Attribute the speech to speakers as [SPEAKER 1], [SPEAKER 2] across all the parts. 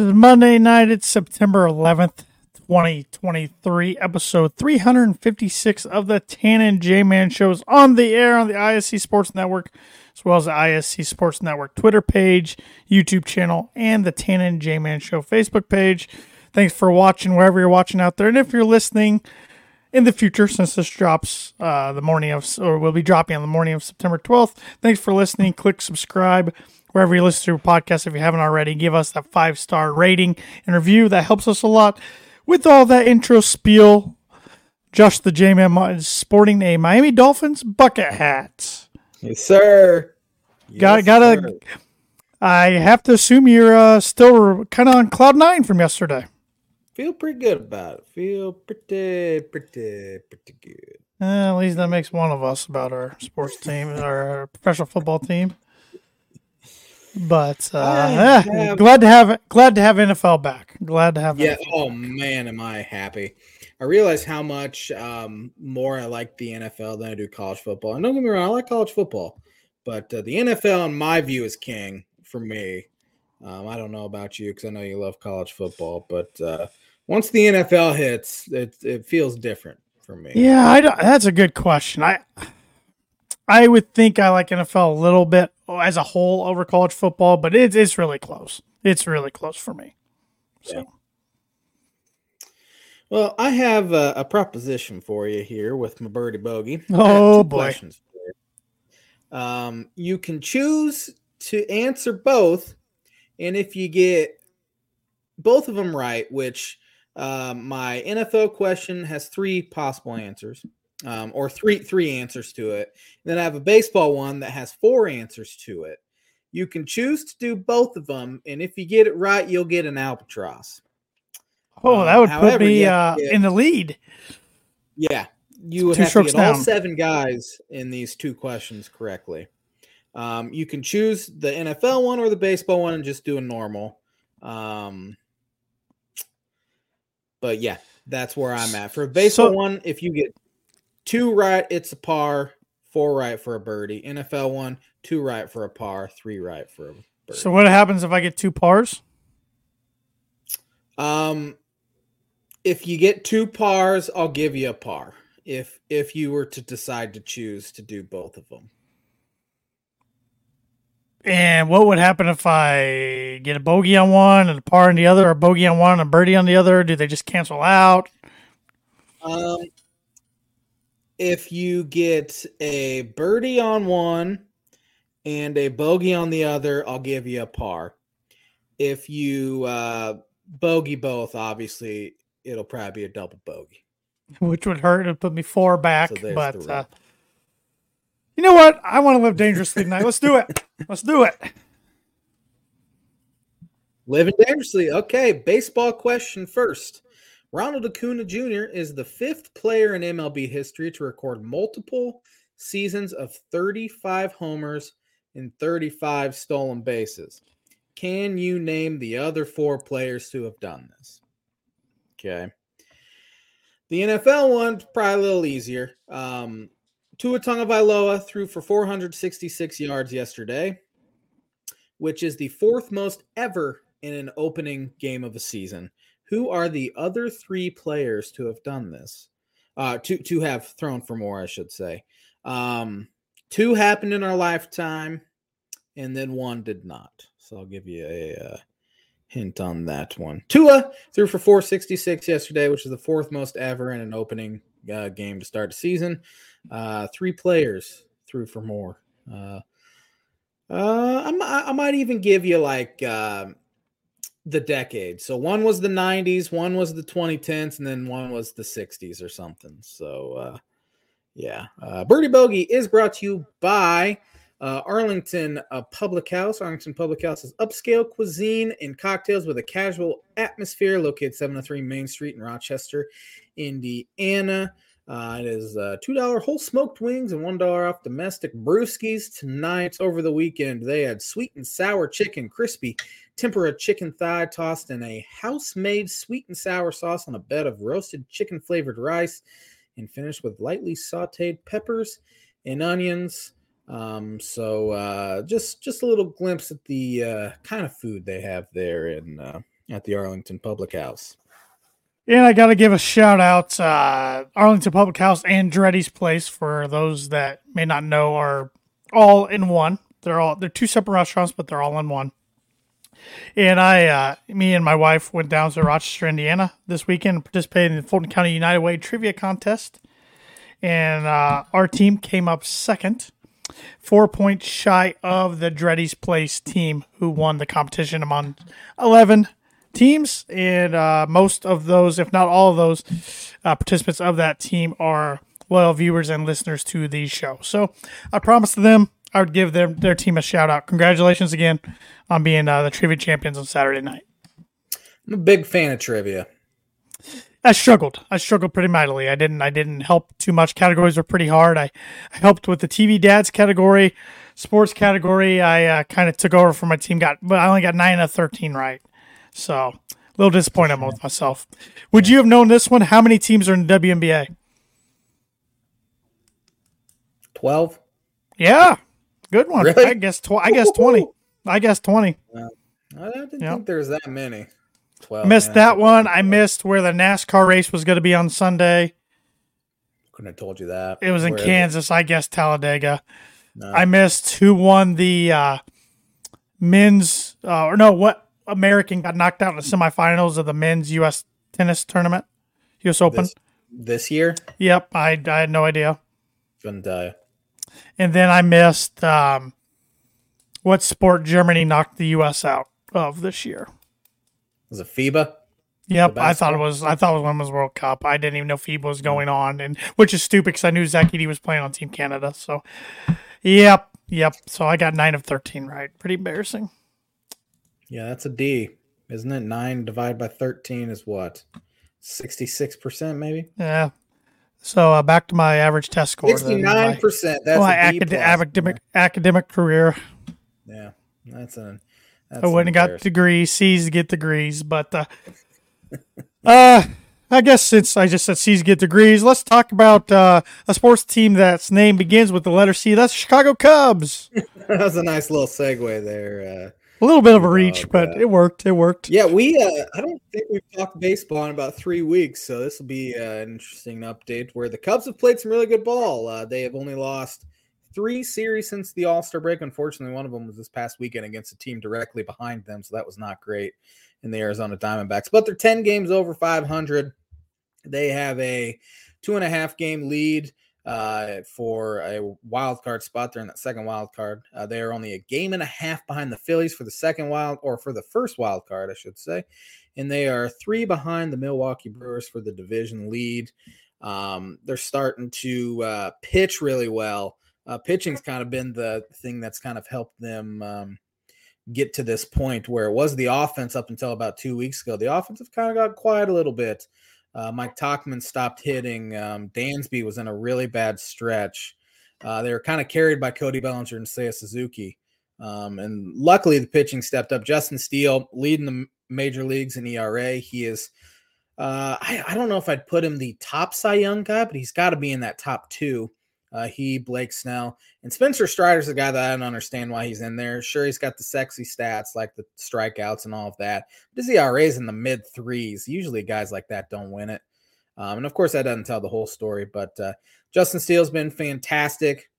[SPEAKER 1] Is Monday night. It's September 11th, 2023, episode 356 of the Tan and J Man shows on the air on the ISC Sports Network, as well as the ISC Sports Network Twitter page, YouTube channel, and the Tan and J Man Show Facebook page. Thanks for watching wherever you're watching out there. And if you're listening in the future, since this drops uh, the morning of, or will be dropping on the morning of September 12th, thanks for listening. Click subscribe wherever you listen to a podcast if you haven't already. Give us that five star rating and review. That helps us a lot. With all that intro spiel, Josh the J Man is sporting a Miami Dolphins bucket hat.
[SPEAKER 2] Yes, sir.
[SPEAKER 1] Got
[SPEAKER 2] Yes,
[SPEAKER 1] gotta.
[SPEAKER 2] sir.
[SPEAKER 1] I have to assume you're uh, still kind of on cloud nine from yesterday.
[SPEAKER 2] feel pretty good about it. Feel pretty, pretty, pretty good.
[SPEAKER 1] Eh, at least that makes one of us about our sports team, our professional football team. But uh,
[SPEAKER 2] have-
[SPEAKER 1] glad to have glad to have NFL back. Glad to have
[SPEAKER 2] Yeah.
[SPEAKER 1] NFL
[SPEAKER 2] Oh
[SPEAKER 1] back.
[SPEAKER 2] man, am I happy? I realize how much um, more I like the NFL than I do college football. And don't get me wrong, I like college football, but uh, the NFL, in my view, is king for me. Um, I don't know about you because I know you love college football, but uh, once the NFL hits, it it feels different for me.
[SPEAKER 1] Yeah, I don't, that's a good question. I I would think I like NFL a little bit as a whole over college football, but it's it's really close. It's really close for me. So
[SPEAKER 2] Well, I have a, a proposition for you here with my birdie bogey.
[SPEAKER 1] Oh, boy.
[SPEAKER 2] you. Um, you can choose to answer both, and if you get both of them right, which um, my NFL question has three possible answers, um, or three three answers to it. Then I have a baseball one that has four answers to it. You can choose to do both of them, and if you get it right, you'll get an albatross.
[SPEAKER 1] Oh,
[SPEAKER 2] Um,
[SPEAKER 1] that would put me uh,
[SPEAKER 2] get-
[SPEAKER 1] in the lead.
[SPEAKER 2] Yeah, you would
[SPEAKER 1] Two
[SPEAKER 2] have to get all seven guys in these two questions correctly. Um, you can choose the NFL one or the baseball one and just do a normal. Um, but yeah, that's where I'm at for a baseball
[SPEAKER 1] So-
[SPEAKER 2] one. If you get two right, it's a par. Four right for a birdie. NFL one, two right for a par. Three right for a birdie.
[SPEAKER 1] So what happens if I get two pars?
[SPEAKER 2] Um, if you get two pars, I'll give you a par. If if you were to decide to choose to do both of them,
[SPEAKER 1] And what would happen if I get a bogey on one and a par on the other, or a bogey on one and a birdie on the other? Do they just cancel out?
[SPEAKER 2] um, if you get a birdie on one and a bogey on the other, I'll give you a par. If you uh, bogey both, obviously it'll probably be a double bogey.
[SPEAKER 1] Which would hurt. It would put me four back.
[SPEAKER 2] So
[SPEAKER 1] but uh, you know what? I want to live dangerously tonight. Let's do it. Let's do it.
[SPEAKER 2] Living dangerously. Okay, baseball question first. Ronald Acuna Jr. is the fifth player in MLB history to record multiple seasons of 35 homers and 35 stolen bases. Can you name the other four players to have done this? Okay. The NFL one's probably a little easier. Um, Tua Tagovailoa threw for 466 yards yesterday which is the fourth most ever in an opening game of a season. Who are the other three players to have done this? Uh, to to have thrown for more, I should say. Um, two happened in our lifetime, and then one did not. So I'll give you a uh, hint on that one. Tua threw for 466 yesterday, which is the fourth most ever in an opening uh, game to start a season. Uh, three players threw for more. Uh, uh, I, I might even give you like um the decade. So one was the 90s, one was the 2010s, and then one was the 60s or something. So uh, yeah, uh, Birdie Bogey is brought to you by uh, Arlington uh, Public House. Arlington Public House is upscale cuisine and cocktails with a casual atmosphere. Located 703 Main Street in Rochester, Indiana. Uh, it is uh, two dollar whole smoked wings and one dollar off domestic brewskis tonight. Over the weekend, they had sweet and sour chicken, crispy tempura chicken thigh tossed in a house-made sweet and sour sauce on a bed of roasted chicken flavored rice, and finished with lightly sautéed peppers and onions. Um, so uh, just just a little glimpse at the uh, kind of food they have there in uh, at the Arlington Public House.
[SPEAKER 1] And I got to give a shout out uh, Arlington Public House and Dreddy's Place for those that may not know are all in one. They're all they're two separate restaurants, but they're all in one. And I, uh, me and my wife went down to Rochester, Indiana this weekend and participated in the Fulton County United Way trivia contest. And uh, our team came up second, four points shy of the Dreddy's Place team who won the competition among 11 teams. And uh, most of those, if not all of those, uh, participants of that team are loyal viewers and listeners to the show. So I promised them I would give their, their team a shout out. Congratulations again on being uh, the trivia champions on Saturday night.
[SPEAKER 2] I'm a big fan of trivia.
[SPEAKER 1] I struggled. I struggled pretty mightily. I didn't. I didn't help too much. Categories were pretty hard. I, I helped with the TV dads category, sports category. I uh, kind of took over for my team. Got, but I only got nine out of thirteen right. So a little disappointed with myself. Would you have known this one? How many teams are in the WNBA?
[SPEAKER 2] Twelve.
[SPEAKER 1] Yeah, good one.
[SPEAKER 2] Really?
[SPEAKER 1] I guess. Tw- I guess twenty. I guess twenty.
[SPEAKER 2] I didn't
[SPEAKER 1] Yep.
[SPEAKER 2] think there was that many. Twelve.
[SPEAKER 1] missed
[SPEAKER 2] yeah.
[SPEAKER 1] that one. I missed where the NASCAR race was going to be on Sunday.
[SPEAKER 2] Couldn't have told you that.
[SPEAKER 1] It was in
[SPEAKER 2] Where is
[SPEAKER 1] Kansas, I guess Talladega.
[SPEAKER 2] No.
[SPEAKER 1] I missed who won the uh, men's uh, or no, what American got knocked out in the semifinals of the men's U.S. tennis tournament, U.S. Open.
[SPEAKER 2] this, this year.
[SPEAKER 1] Yep, I, I had no idea.
[SPEAKER 2] And uh,
[SPEAKER 1] And then I missed um, what sport Germany knocked the U.S. out of this year.
[SPEAKER 2] was it FIBA?
[SPEAKER 1] Yep, I thought it was. I thought it was Women's World Cup. I didn't even know FIBA was going on, and which is stupid because I knew Zach Edey was playing on Team Canada. So, yep, yep. So I got nine of thirteen right. Pretty embarrassing.
[SPEAKER 2] Yeah, that's a D, isn't it? Nine divided by thirteen is what? Sixty-six percent, maybe.
[SPEAKER 1] Yeah. So uh, back to my average test score. then.
[SPEAKER 2] Sixty-nine
[SPEAKER 1] My,
[SPEAKER 2] percent. That's
[SPEAKER 1] my acad- academic academic career.
[SPEAKER 2] Yeah, that's an. That's
[SPEAKER 1] I went and got degrees, C's to get degrees, but uh, uh, I guess since I just said C's get degrees, let's talk about uh, a sports team that's name begins with the letter C. That's Chicago Cubs.
[SPEAKER 2] that was a nice little segue there.
[SPEAKER 1] A little bit of a
[SPEAKER 2] Oh,
[SPEAKER 1] reach, but it worked. It worked.
[SPEAKER 2] yeah, we. Uh, I don't think we've talked baseball in about three weeks, so this will be uh, an interesting update. Where the Cubs have played some really good ball. Uh, they have only lost three series since the All Star break. Unfortunately, one of them was this past weekend against a team directly behind them, so that was not great in the Arizona Diamondbacks. But they're ten games over five hundred. They have a two and a half game lead uh, for a wild card spot. They're in that second wild card. Uh, they are only a game and a half behind the Phillies for the second wild, or for the first wild card, I should say. And they are three behind the Milwaukee Brewers for the division lead. Um, they're starting to uh, pitch really well. Uh, pitching's kind of been the thing that's kind of helped them um, get to this point where it was the offense up until about two weeks ago. The offense have kind of got quiet a little bit. Uh, Mike Tauchman stopped hitting. Um, Dansby was in a really bad stretch. Uh, they were kind of carried by Cody Bellinger and Seiya Suzuki. Um, and luckily, the pitching stepped up. Justin Steele leading the major leagues in ERA. He is, uh, I, I don't know if I'd put him the top Cy Young guy, but he's got to be in that top two. Uh, he, Blake Snell, and Spencer Strider's the guy that I don't understand why he's in there. Sure, he's got the sexy stats like the strikeouts and all of that. But his ERA is in the mid threes. Usually, guys like that don't win it. Um, and of course, that doesn't tell the whole story. But uh, Justin Steele's been fantastic.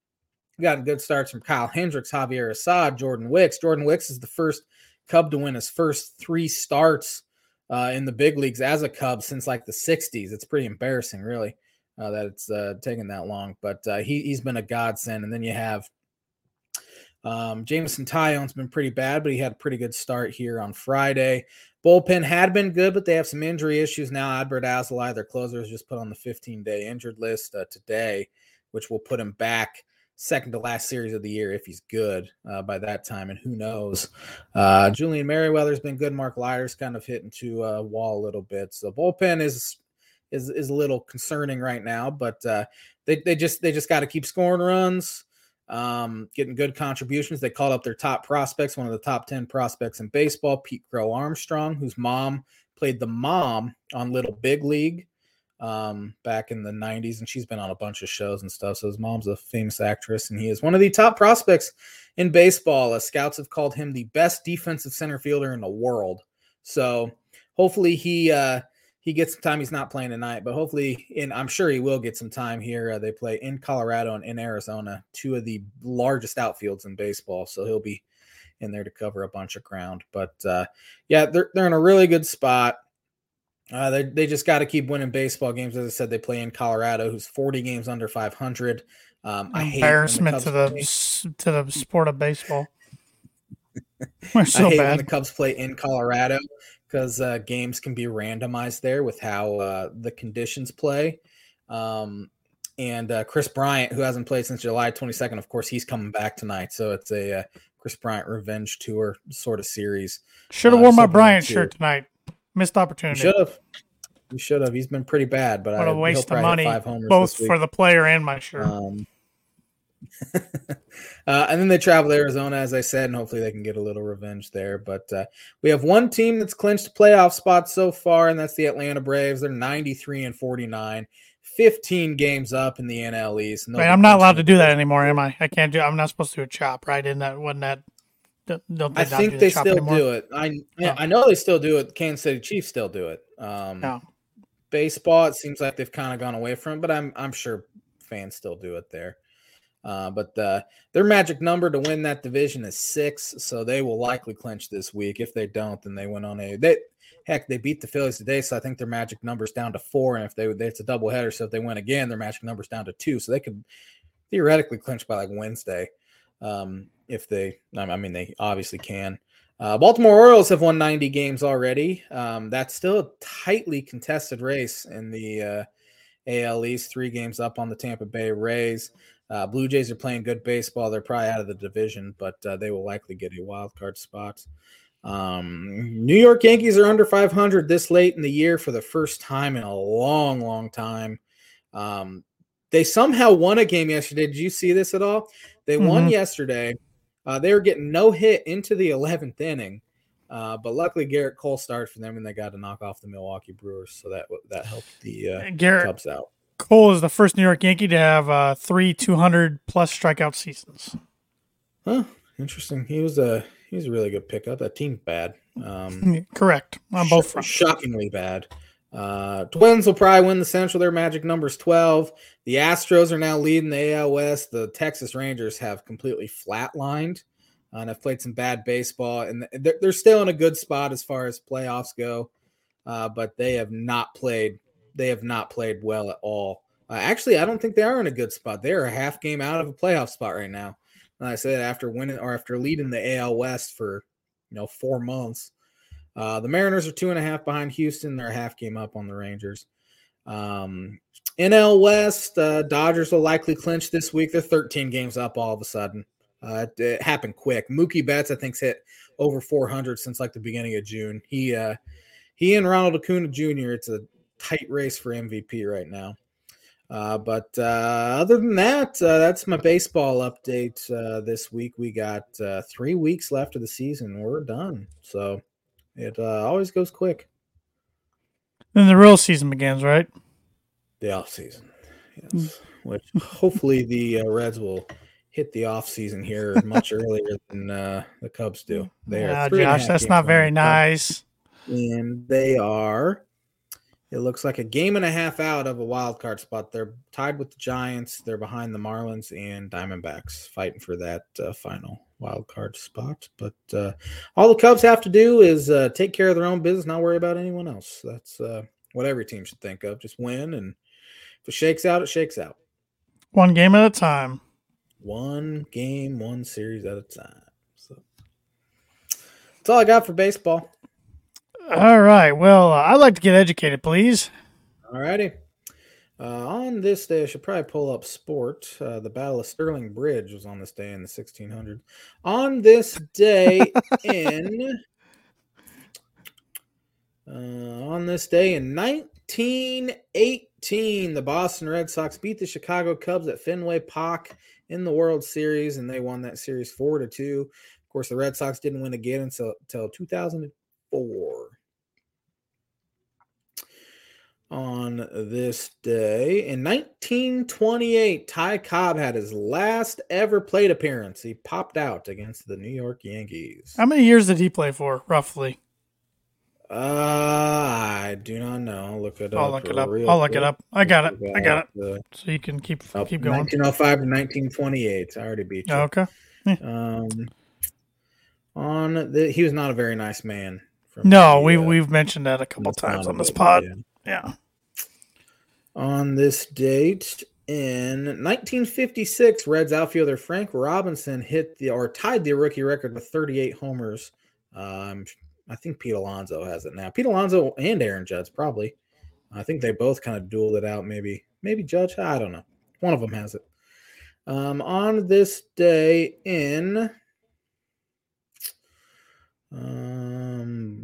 [SPEAKER 2] We got good starts from Kyle Hendricks, Javier Assad, Jordan Wicks. Jordan Wicks is the first Cub to win his first three starts uh, in the big leagues as a Cub since like the 60s. It's pretty embarrassing, really, uh, that it's uh, taken that long. But uh, he, he's been a godsend. And then you have um, Jameson Taillon's been pretty bad, but he had a pretty good start here on Friday. Bullpen had been good, but they have some injury issues now. Adbert Alzolay, their closer, is just put on the 15 day injured list uh, today, which will put him back second to last series of the year if he's good uh, by that time. And who knows? Uh, Julian Merryweather's been good. Mark Leiter's kind of hit into a wall a little bit. So bullpen is is is a little concerning right now, but uh, they they just they just got to keep scoring runs um, getting good contributions. They called up their top prospects, one of the top 10 prospects in baseball, Pete Crow Armstrong, whose mom played the mom on Little Big League um, back in the 90s, and she's been on a bunch of shows and stuff. So his mom's a famous actress, and he is one of the top prospects in baseball. Uh, scouts have called him the best defensive center fielder in the world. So hopefully he uh, he gets some time. He's not playing tonight, but hopefully, and I'm sure he will get some time here. Uh, they play in Colorado and in Arizona, two of the largest outfields in baseball, so he'll be in there to cover a bunch of ground. But uh, yeah, they're they're in a really good spot. Uh, they they just got to keep winning baseball games. As I said, they play in Colorado, who's 40 games under 500. Um, I
[SPEAKER 1] embarrassment the to the play. to the sport of baseball.
[SPEAKER 2] We're so I hate bad. when the Cubs play in Colorado because uh, games can be randomized there with how uh, the conditions play. Um, and uh, Kris Bryant, who hasn't played since July 22nd, of course, he's coming back tonight. So it's a uh, Kris Bryant revenge tour sort of series.
[SPEAKER 1] Should have uh, worn my Bryant shirt tonight. Missed opportunity.
[SPEAKER 2] Should have. We should have. He's been pretty bad, but
[SPEAKER 1] what a waste of money, both for the player and my shirt. Um,
[SPEAKER 2] uh, and then they travel to Arizona, as I said, and hopefully they can get a little revenge there. But uh, we have one team that's clinched playoff spots so far, and that's the Atlanta Braves. They're 93 and 49, 15 games up in the NL East.
[SPEAKER 1] Wait, I'm not allowed to do that anymore, am I? I can't do. I'm not supposed to do a chop, right? In that, wasn't that?
[SPEAKER 2] Don't I think they still anymore? do it. I yeah, oh. I know they still do it. Kansas City Chiefs still do it. Um, no. Baseball, it seems like they've kind of gone away from, it, but I'm I'm sure fans still do it there. Uh, but uh, their magic number to win that division is six, so they will likely clinch this week. If they don't, then they went on a they heck they beat the Phillies today, so I think their magic number's down to four. And if they it's a doubleheader, so if they win again, their magic number's down to two, so they could theoretically clinch by like Wednesday. Um, if they, I mean, they obviously can. Uh, Baltimore Orioles have won 90 games already. Um, that's still a tightly contested race in the uh, AL East, three games up on the Tampa Bay Rays. Uh, Blue Jays are playing good baseball. They're probably out of the division, but uh, they will likely get a wild card spot. Um, New York Yankees are under 500 this late in the year for the first time in a long, long time. Um, they somehow won a game yesterday. Did you see this at all? They mm-hmm. won yesterday. Uh, they were getting no hit into the 11th inning, uh, but luckily Gerrit Cole started for them, and they got to knock off the Milwaukee Brewers, so that that helped the uh, Gerrit, Cubs out.
[SPEAKER 1] Cole is the first New York Yankee to have uh, three 200 plus strikeout seasons.
[SPEAKER 2] Huh. Interesting. He was a he was a really good pickup. That team's bad. Um,
[SPEAKER 1] Correct on both sh- fronts.
[SPEAKER 2] Shockingly bad. Uh, Twins will probably win the Central. Their magic number is 12. The Astros are now leading the AL West. The Texas Rangers have completely flatlined uh, and have played some bad baseball. And they're, they're still in a good spot as far as playoffs go, uh, but they have not played they have not played well at all. Uh, actually, I don't think they are in a good spot. They're a half game out of a playoff spot right now. Like I said, after winning or after leading the AL West for you know four months, uh, the Mariners are two and a half behind Houston. They're a half game up on the Rangers. Um, NL West, uh, Dodgers will likely clinch this week. They're 13 games up all of a sudden. Uh, it, it, happened quick. Mookie Betts, I think's hit over 400 since like the beginning of June. He uh, he and Ronald Acuna Jr. It's a tight race for MVP right now. Uh, but uh, other than that, uh, that's my baseball update uh, this week. We got uh, three weeks left of the season. We're done. So it uh, always goes quick.
[SPEAKER 1] Then the real season begins, right?
[SPEAKER 2] The off season, yes. Mm. Which hopefully the Reds will hit the off season here much earlier than the Cubs do.
[SPEAKER 1] They are Josh, that's not very nice.
[SPEAKER 2] And they are it looks like a game and a half out of a wild card spot. They're tied with the Giants. They're behind the Marlins and Diamondbacks, fighting for that uh, final wild card spot. But uh, all the Cubs have to do is uh, take care of their own business, not worry about anyone else. That's uh, what every team should think of. Just win, and if it shakes out, it shakes out.
[SPEAKER 1] One game at a time.
[SPEAKER 2] One game, one series at a time. So that's all I got for baseball.
[SPEAKER 1] All right. Well, uh, I'd like to get educated, please.
[SPEAKER 2] All righty. Uh, on this day, I should probably pull up sport. Uh, the Battle of Stirling Bridge was on this day in the 1600s. On this day in uh, on this day in 1918, the Boston Red Sox beat the Chicago Cubs at Fenway Park in the World Series, and they won that series four to two. Of course, the Red Sox didn't win again until, until 2004 on this day. In 1928, Ty Cobb had his last ever plate appearance. He popped out against the New York Yankees.
[SPEAKER 1] How many years did he play for, roughly?
[SPEAKER 2] Uh, I do not know. Look it
[SPEAKER 1] I'll
[SPEAKER 2] up.
[SPEAKER 1] look it up. I'll look it up. I got it. I got it. So you can keep
[SPEAKER 2] oh,
[SPEAKER 1] keep going.
[SPEAKER 2] 1905 to 1928. I already beat you.
[SPEAKER 1] Oh, okay.
[SPEAKER 2] Um, on the, he was not a very nice man. From
[SPEAKER 1] No,
[SPEAKER 2] the,
[SPEAKER 1] we
[SPEAKER 2] uh,
[SPEAKER 1] we've mentioned that a couple times on this pod.
[SPEAKER 2] yeah.
[SPEAKER 1] Yeah.
[SPEAKER 2] On this date in 1956, Reds outfielder Frank Robinson hit the or tied the rookie record with 38 homers. Um, I think Pete Alonso has it now. Pete Alonso and Aaron Judge probably. I think they both kind of dueled it out. Maybe, maybe Judge. I don't know. One of them has it. Um, on this day in, um, we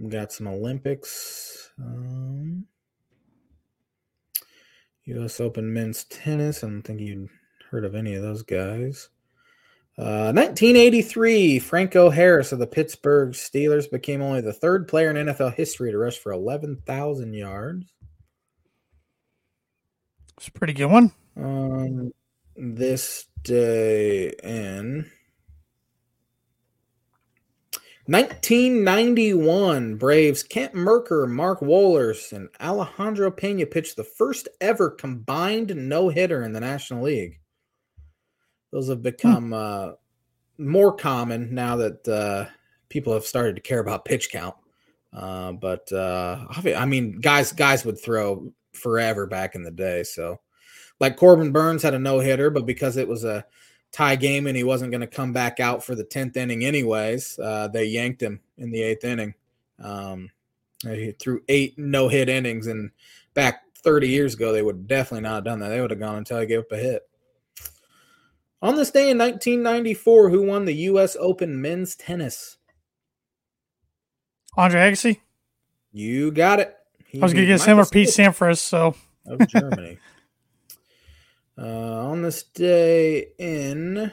[SPEAKER 2] got some Olympics. Um, U.S. Open men's tennis. I don't think you'd heard of any of those guys. Uh, 1983, Franco Harris of the Pittsburgh Steelers became only the third player in NFL history to rush for 11,000 yards.
[SPEAKER 1] It's a pretty good one.
[SPEAKER 2] On this day in 1991, Braves Kent Mercker, Mark Wohlers, and Alejandro Pena pitched the first ever combined no hitter in the National League. Those have become uh, more common now that uh, people have started to care about pitch count. Uh, but uh, I mean, guys, guys would throw forever back in the day. So, like Corbin Burnes had a no hitter, but because it was a tie game and he wasn't going to come back out for the 10th inning anyways. Uh, they yanked him in the eighth inning. Um, he threw eight no hit innings and back 30 years ago they would definitely not have done that. They would have gone until he gave up a hit. On this day in 1994 who won the us open men's tennis?
[SPEAKER 1] Andre Agassi.
[SPEAKER 2] you got it. He
[SPEAKER 1] I was gonna
[SPEAKER 2] beat
[SPEAKER 1] guess him or Pete Sampras. So.
[SPEAKER 2] of germany uh, on this day in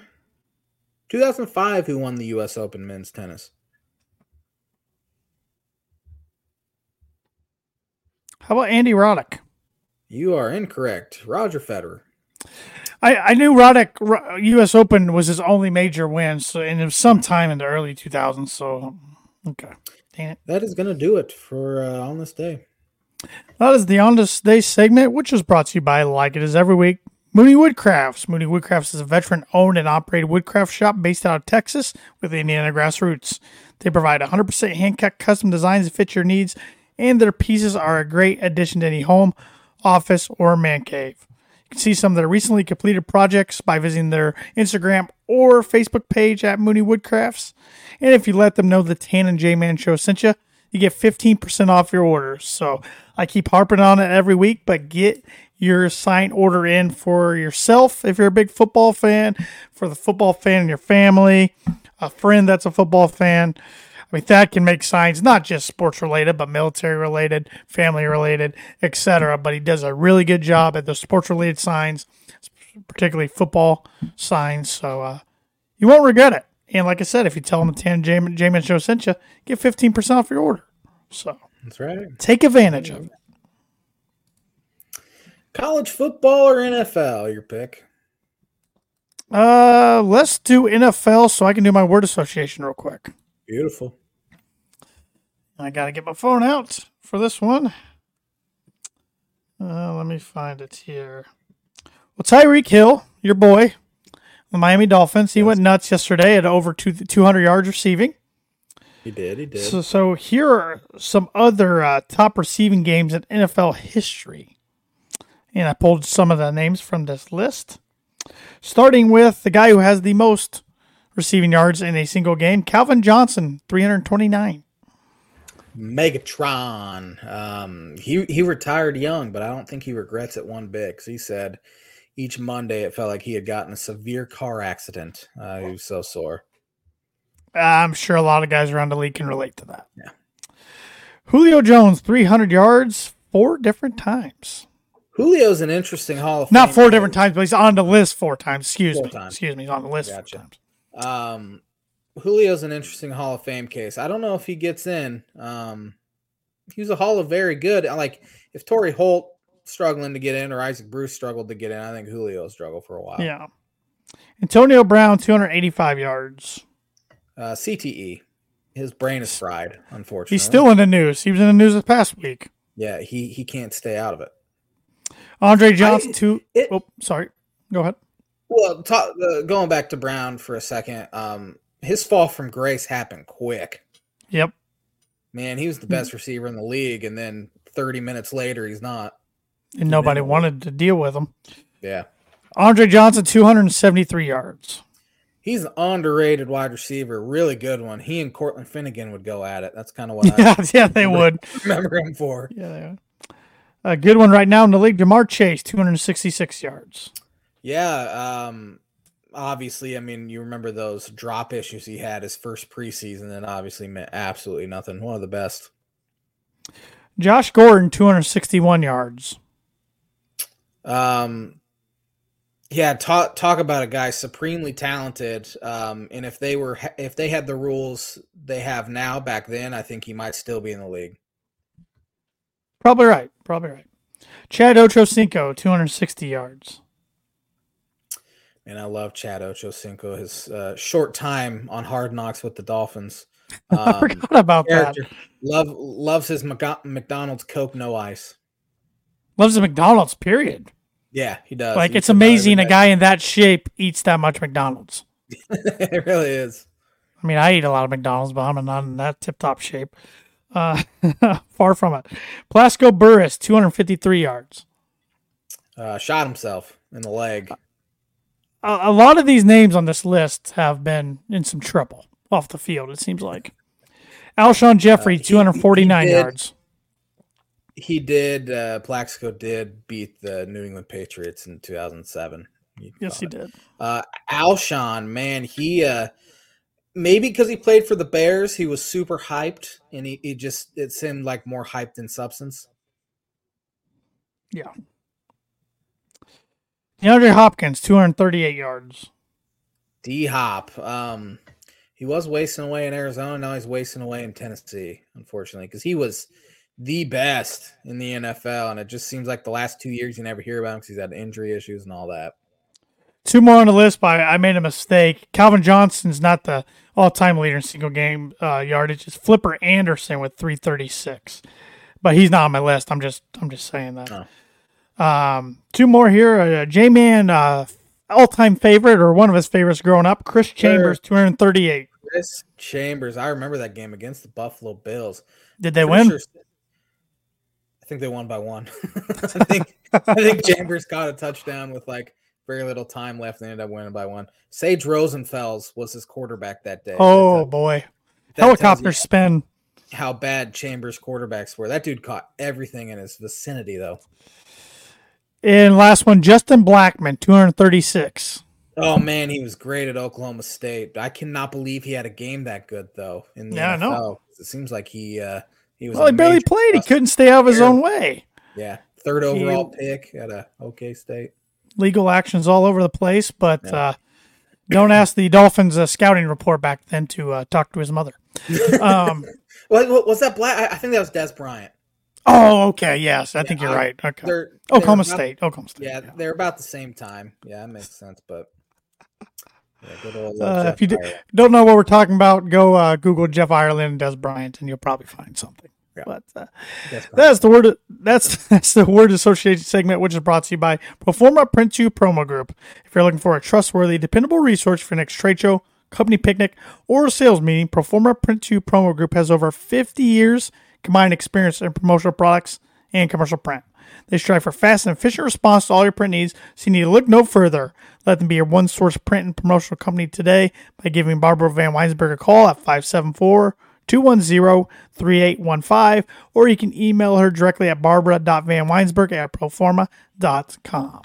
[SPEAKER 2] 2005 who won the us open men's tennis
[SPEAKER 1] how about Andy Roddick?
[SPEAKER 2] You are incorrect. Roger Federer.
[SPEAKER 1] I, I knew Roddick U.S. Open was his only major win, so and it was sometime in the early 2000s. So okay, dang it.
[SPEAKER 2] That is going to do it for uh, on this day.
[SPEAKER 1] That is the On This Day segment, which is brought to you by Like It Is Every Week. Mooney Woodcrafts. Mooney Woodcrafts is a veteran owned and operated woodcraft shop based out of Texas with Indiana grassroots. They provide 100% hand cut custom designs that fit your needs, and their pieces are a great addition to any home, office, or man cave. You can see some of their recently completed projects by visiting their Instagram or Facebook page at Mooney Woodcrafts. And if you let them know the Tan and J Man Show sent you, you get 15% off your orders. So I keep harping on it every week, but get your sign order in for yourself if you're a big football fan, for the football fan in your family, a friend that's a football fan. I mean, that can make signs, not just sports related, but military related, family related, etc. But he does a really good job at the sports related signs, particularly football signs. So uh, you won't regret it. And like I said, if you tell them the Tan Jamin Jamin Show sent you, get 15% off your order. So
[SPEAKER 2] That's right.
[SPEAKER 1] take advantage of it.
[SPEAKER 2] College football or NFL? Your pick.
[SPEAKER 1] Uh, let's do NFL so I can do my word association real quick.
[SPEAKER 2] Beautiful.
[SPEAKER 1] I got to get my phone out for this one. Uh, let me find it here. Well, Tyreek Hill, your boy, Miami Dolphins, he went nuts yesterday at over two, 200 yards receiving.
[SPEAKER 2] He did. He did.
[SPEAKER 1] So, so here are some other uh, top receiving games in NFL history. And I pulled some of the names from this list. Starting with the guy who has the most receiving yards in a single game, Calvin Johnson, 329.
[SPEAKER 2] Megatron. Um, he he retired young, but I don't think he regrets it one bit because he said each Monday it felt like he had gotten a severe car accident. Uh, he was so sore.
[SPEAKER 1] I'm sure a lot of guys around the league can relate to that.
[SPEAKER 2] Yeah.
[SPEAKER 1] Julio Jones, 300 yards, four different times.
[SPEAKER 2] Julio's an interesting Hall of Fame.
[SPEAKER 1] Not
[SPEAKER 2] Fame
[SPEAKER 1] four different times, but he's on the list four times. Excuse
[SPEAKER 2] Four
[SPEAKER 1] me.
[SPEAKER 2] times.
[SPEAKER 1] Excuse me. He's on the list
[SPEAKER 2] Gotcha.
[SPEAKER 1] four times.
[SPEAKER 2] Um, Julio's an interesting Hall of Fame case. I don't know if he gets in. Um, he was a Hall of very good. Like if Torry Holt struggling to get in or Isaac Bruce struggled to get in, I think Julio struggled for a while.
[SPEAKER 1] Yeah. Antonio Brown, 285 yards.
[SPEAKER 2] Uh, CTE. his brain is fried. Unfortunately,
[SPEAKER 1] He's still in the news. He was in the news this past week.
[SPEAKER 2] yeah. He he can't stay out of it.
[SPEAKER 1] Andre Johnson, two.
[SPEAKER 2] it-
[SPEAKER 1] Oh, sorry. Go ahead.
[SPEAKER 2] Well, ta- uh, going back to Brown for a second, um, his fall from grace happened quick.
[SPEAKER 1] Yep.
[SPEAKER 2] Man, he was the best receiver in the league, and then 30 minutes later, he's not.
[SPEAKER 1] And nobody
[SPEAKER 2] Minimum.
[SPEAKER 1] wanted to deal with him.
[SPEAKER 2] Yeah,
[SPEAKER 1] Andre Johnson, 273 yards.
[SPEAKER 2] he's an underrated wide receiver, really good one. He and Cortland Finnegan would go at it. That's kind of what
[SPEAKER 1] Yeah, yeah, they would.
[SPEAKER 2] I remember him for.
[SPEAKER 1] Yeah, they would. A good one right now in the league. Ja'Marr Chase, 266 yards.
[SPEAKER 2] Yeah, um, obviously, I mean, you remember those drop issues he had his first preseason, and obviously meant absolutely nothing. One of the best.
[SPEAKER 1] Josh Gordon, 261 yards.
[SPEAKER 2] Um, yeah, talk talk about a guy supremely talented. Um, and if they were if they had the rules they have now back then, I think he might still be in the league.
[SPEAKER 1] Probably right. Probably right. Chad Ochocinco, 260 yards.
[SPEAKER 2] And I love Chad Ochocinco. His uh, short time on Hard Knocks with the Dolphins.
[SPEAKER 1] I
[SPEAKER 2] Um,
[SPEAKER 1] forgot about that.
[SPEAKER 2] Love loves his McDonald's Coke no ice.
[SPEAKER 1] Loves the McDonald's, period.
[SPEAKER 2] Yeah, he does.
[SPEAKER 1] Like,
[SPEAKER 2] He
[SPEAKER 1] it's
[SPEAKER 2] eats about every
[SPEAKER 1] amazing a guy in that shape eats that much McDonald's.
[SPEAKER 2] it really is.
[SPEAKER 1] I mean, I eat a lot of McDonald's, but I'm not in that tip top shape. Uh, far from it. Plaxico Burress, 253 yards.
[SPEAKER 2] Uh, shot himself in the leg.
[SPEAKER 1] A, a lot of these names on this list have been in some trouble off the field, it seems like. Alshon Jeffery,
[SPEAKER 2] Uh, he- he
[SPEAKER 1] 249
[SPEAKER 2] did-
[SPEAKER 1] yards.
[SPEAKER 2] He did. Uh, Plaxico did beat the New England Patriots in 2007.
[SPEAKER 1] Yes, he
[SPEAKER 2] it.
[SPEAKER 1] did.
[SPEAKER 2] Uh, Alshon, man, he uh, maybe because he played for the Bears, he was super hyped, and he, he just it seemed like more hyped than substance. Yeah.
[SPEAKER 1] DeAndre Hopkins, 238 yards.
[SPEAKER 2] D Hop, um, he was wasting away in Arizona. Now he's wasting away in Tennessee, unfortunately, because he was the best in the NFL, and it just seems like the last two years you never hear about him because he's had injury issues and all that.
[SPEAKER 1] Two more on the list, but I made a mistake. Calvin Johnson's not the all-time leader in single game uh, yardage. It's Flipper Anderson with 336, but he's not on my list. I'm just I'm just saying that. Um, two more here. Uh, J-Man, uh, all-time favorite or one of his favorites growing up, Chris Chambers, 238.
[SPEAKER 2] Chris Chambers, I remember that game against the Buffalo Bills.
[SPEAKER 1] Did they
[SPEAKER 2] Pretty
[SPEAKER 1] win?
[SPEAKER 2] sure- I think they won by one. I think I think Chambers caught a touchdown with like very little time left. They ended up winning by one. Sage Rosenfels was his quarterback that day.
[SPEAKER 1] Oh
[SPEAKER 2] That-
[SPEAKER 1] boy,
[SPEAKER 2] that
[SPEAKER 1] helicopter spin.
[SPEAKER 2] how bad Chambers quarterbacks were. That dude caught everything in his vicinity, though.
[SPEAKER 1] And last one, Justin Blackmon, 236.
[SPEAKER 2] Oh man, he was great at Oklahoma State. I cannot believe he had a game that good though in the
[SPEAKER 1] Yeah, I
[SPEAKER 2] NFL.
[SPEAKER 1] know.
[SPEAKER 2] It seems like he uh, he was.
[SPEAKER 1] Well, he barely played. He couldn't stay out of his own way.
[SPEAKER 2] Yeah, third overall pick at a OK State.
[SPEAKER 1] legal actions all over the place, but
[SPEAKER 2] Yeah.
[SPEAKER 1] uh, don't ask the Dolphins uh, scouting report back then to uh, talk to his mother. Um,
[SPEAKER 2] What, was that? Black? I, I think that was Dez Bryant.
[SPEAKER 1] oh, okay, yes, I think you're
[SPEAKER 2] I-
[SPEAKER 1] right. Okay,
[SPEAKER 2] They're, they're
[SPEAKER 1] Oklahoma
[SPEAKER 2] about-
[SPEAKER 1] State, Oklahoma State.
[SPEAKER 2] Yeah,
[SPEAKER 1] yeah.
[SPEAKER 2] they're about the same time. Yeah, that makes sense. But yeah,
[SPEAKER 1] Uh, if you d- don't know what we're talking about, go uh, Google Jeff Ireland and Dez Bryant, and you'll probably find something.
[SPEAKER 2] Yeah.
[SPEAKER 1] But uh, that's the word. That's that's the word association segment, which is brought to you by Proforma Print 2 Promo Group. If you're looking for a trustworthy, dependable resource for your next trade show, company picnic, or a sales meeting, Proforma Print 2 Promo Group has over 50 years combined experience in promotional products and commercial print. They strive for fast and efficient response to all your print needs, so you need to look no further. Let them be your one source print and promotional company today by giving Barbara VanWynsberghe a call at 574 210 3815, or you can email her directly at barbara.vanwynsberghe at proforma.com.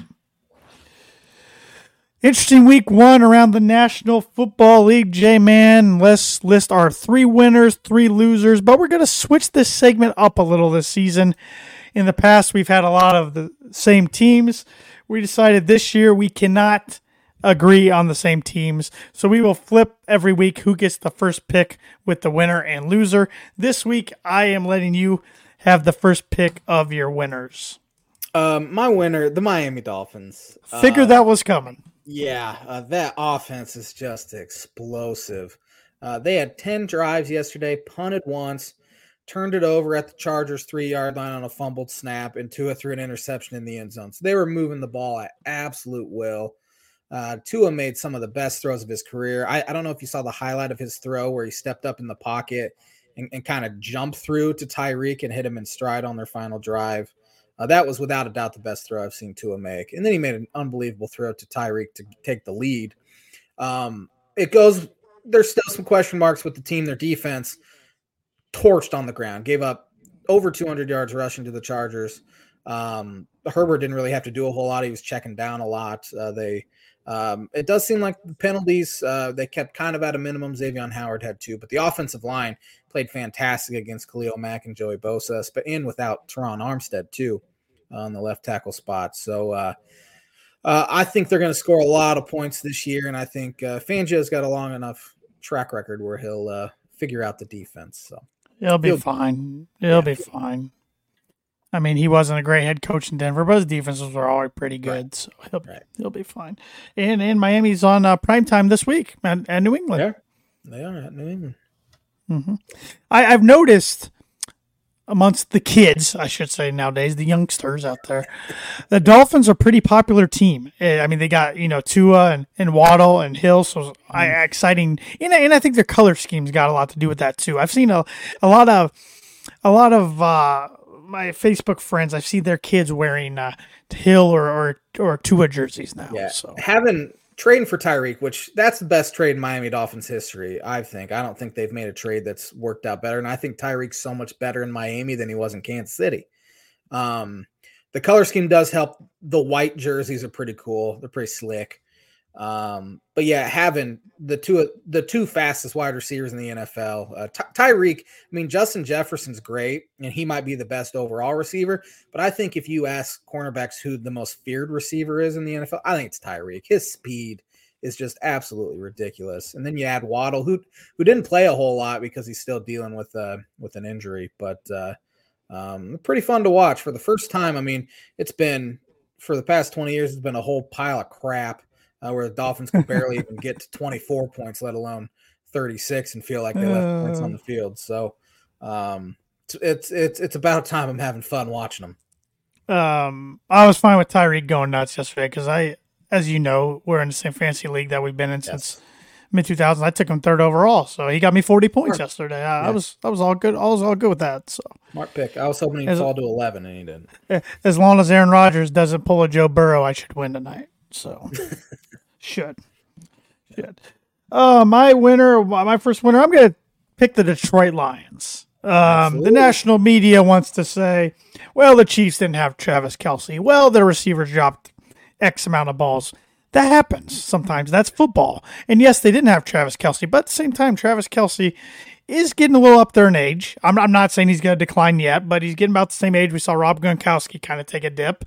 [SPEAKER 1] Interesting week one around the National Football League, J Man. Let's list our three winners, three losers, but we're going to switch this segment up a little this season. In the past, we've had a lot of the same teams. We decided this year we cannot agree on the same teams. So we will flip every week who gets the first pick with the winner and loser. This week, I am letting you have the first pick of your winners.
[SPEAKER 2] Um, my winner, the Miami Dolphins.
[SPEAKER 1] Figure
[SPEAKER 2] Uh,
[SPEAKER 1] that was coming.
[SPEAKER 2] Yeah, uh, that offense is just explosive. Uh, they had 10 drives yesterday, punted once, turned it over at the Chargers three yard line on a fumbled snap, and Tua threw an interception in the end zone. So they were moving the ball at absolute will. Uh, Tua made some of the best throws of his career. I, I, don't know if you saw the highlight of his throw where he stepped up in the pocket and, and kind of jumped through to Tyreek and hit him in stride on their final drive. Uh, that was without a doubt the best throw I've seen Tua make. And then he made an unbelievable throw to Tyreek to take the lead. Um, it goes, there's still some question marks with the team. Their defense torched on the ground, gave up over 200 yards rushing to the Chargers. Um, Herbert didn't really have to do a whole lot. He was checking down a lot. Uh, they um, it does seem like the penalties uh, they kept kind of at a minimum. Xavier Howard had two, but the offensive line played fantastic against Khalil Mack and Joey Bosa, but in without Terron Armstead too on the left tackle spot. So uh, uh, I think they're going to score a lot of points this year, and I think uh, Fangio's got a long enough track record where he'll uh, figure out the defense. So
[SPEAKER 1] it'll be he'll, fine. It'll yeah. be fine. I mean, he wasn't a great head coach in Denver, but his defenses were always pretty good, right. so he'll right. he'll be fine. And and Miami's on uh, prime time this week at, at New England.
[SPEAKER 2] Yeah, they are at New England.
[SPEAKER 1] Mm-hmm. I, I've noticed amongst the kids, I should say nowadays, the youngsters out there, the Dolphins are a pretty popular team. Eh, I mean, they got you know Tua and, and Waddle and Hill, so I, mm-hmm. exciting. And, and I think their color schemes got a lot to do with that too. I've seen a, a lot of a lot of uh, my Facebook friends, I've seen their kids wearing uh, Hill or, or or Tua jerseys now.
[SPEAKER 2] Yeah,
[SPEAKER 1] so
[SPEAKER 2] having trading for Tyreek, which that's the best trade in Miami Dolphins history, I think. I don't think they've made a trade that's worked out better, and I think Tyreek's so much better in Miami than he was in Kansas City. Um, the color scheme does help. The white jerseys are pretty cool. They're pretty slick. Um, but yeah, having the two the two fastest wide receivers in the NFL, uh, Ty- Tyreek. I mean, Justin Jefferson's great, and he might be the best overall receiver. But I think if you ask cornerbacks who the most feared receiver is in the NFL, I think it's Tyreek. His speed is just absolutely ridiculous. And then you add Waddle, who who didn't play a whole lot because he's still dealing with uh with an injury, but uh, um, pretty fun to watch for the first time. I mean, it's been for the past twenty years, it's been a whole pile of crap uh, where the Dolphins can barely even get to 24 points, let alone 36, and feel like they left uh, points on the field. So um, it's it's it's about time I'm having fun watching them.
[SPEAKER 1] Um, I was fine with Tyreek going nuts yesterday because I, as you know, we're in the same fantasy league that we've been in yes. since mid 2000s. I took him third overall, so he got me 40 points Mark. yesterday. I, yeah. I, was I was all good. I was all good with that. So
[SPEAKER 2] Mark pick. I was hoping he'd fall to 11, and he didn't.
[SPEAKER 1] As long as Aaron Rodgers doesn't pull a Joe Burrow, I should win tonight. So should should. Uh, my winner, my first winner. I'm gonna pick the Detroit Lions. Um, the national media wants to say, well, the Chiefs didn't have Travis Kelce. Well, their receivers dropped X amount of balls. That happens sometimes. That's football. And yes, they didn't have Travis Kelce, but at the same time, Travis Kelce is getting a little up there in age. I'm, I'm not saying he's going to decline yet, but he's getting about the same age. We saw Rob Gronkowski kind of take a dip.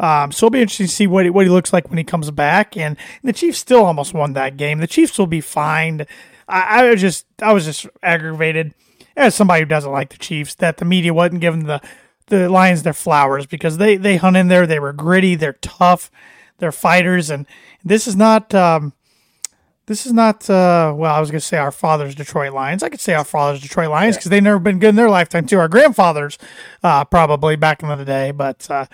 [SPEAKER 1] Um, so it'll be interesting to see what he, what he looks like when he comes back. And, the Chiefs still almost won that game. The Chiefs will be fine. I, I was just I was just aggravated as somebody who doesn't like the Chiefs that the media wasn't giving the the Lions their flowers because they they hung in there. They were gritty. They're tough. They're fighters. And this is not. Um, this is not uh, well i was going to say our father's detroit lions i could say our father's detroit lions because yeah. they've never been good in their lifetime too our grandfathers uh, probably back in the day but uh,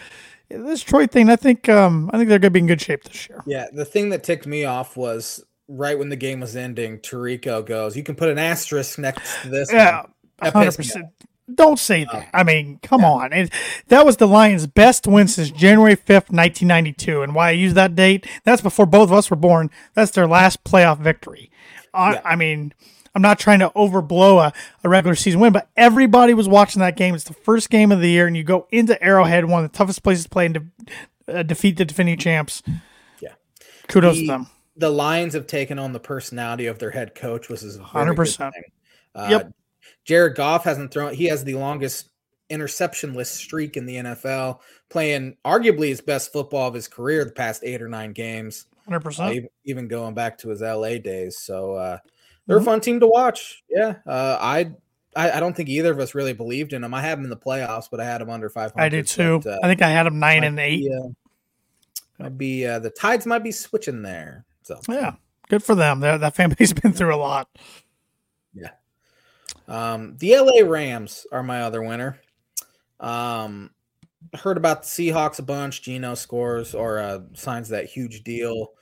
[SPEAKER 1] this Troy thing, I think, um, I think they're going to be in good shape this year.
[SPEAKER 2] Yeah, the thing that ticked me off was right when the game was ending, Tirico goes, "You can put an asterisk next to this."
[SPEAKER 1] Yeah, hundred percent. Don't say that. I mean, come yeah. on. It, that was the Lions' best win since January 5th, 1992. And why I use that date, that's before both of us were born. That's their last playoff victory. Uh, yeah. I mean, I'm not trying to overblow a, a regular season win, but everybody was watching that game. It's the first game of the year, and you go into Arrowhead, one of the toughest places to play and de- uh, defeat the defending champs.
[SPEAKER 2] Yeah,
[SPEAKER 1] kudos the, to them.
[SPEAKER 2] The Lions have taken on the personality of their head coach, which is
[SPEAKER 1] hundred percent.
[SPEAKER 2] Uh, yep. Jared Goff hasn't thrown. He has the longest interceptionless streak in the NFL, playing arguably his best football of his career the past eight or nine games.
[SPEAKER 1] Hundred uh, percent.
[SPEAKER 2] Even going back to his LA days. So uh, they're mm-hmm. a fun team to watch. Yeah, uh, I, I, I don't think either of us really believed in them. I had them in the playoffs, but I had them under five hundred.
[SPEAKER 1] I did too. But, uh, I think I had them nine and eight.
[SPEAKER 2] Yeah, might be uh, the tides might be switching there. So
[SPEAKER 1] yeah, good for them. They're, that family's been through a lot.
[SPEAKER 2] Yeah. Um, the LA Rams are my other winner. Um, heard about the Seahawks a bunch. Geno scores or uh, signs that huge deal.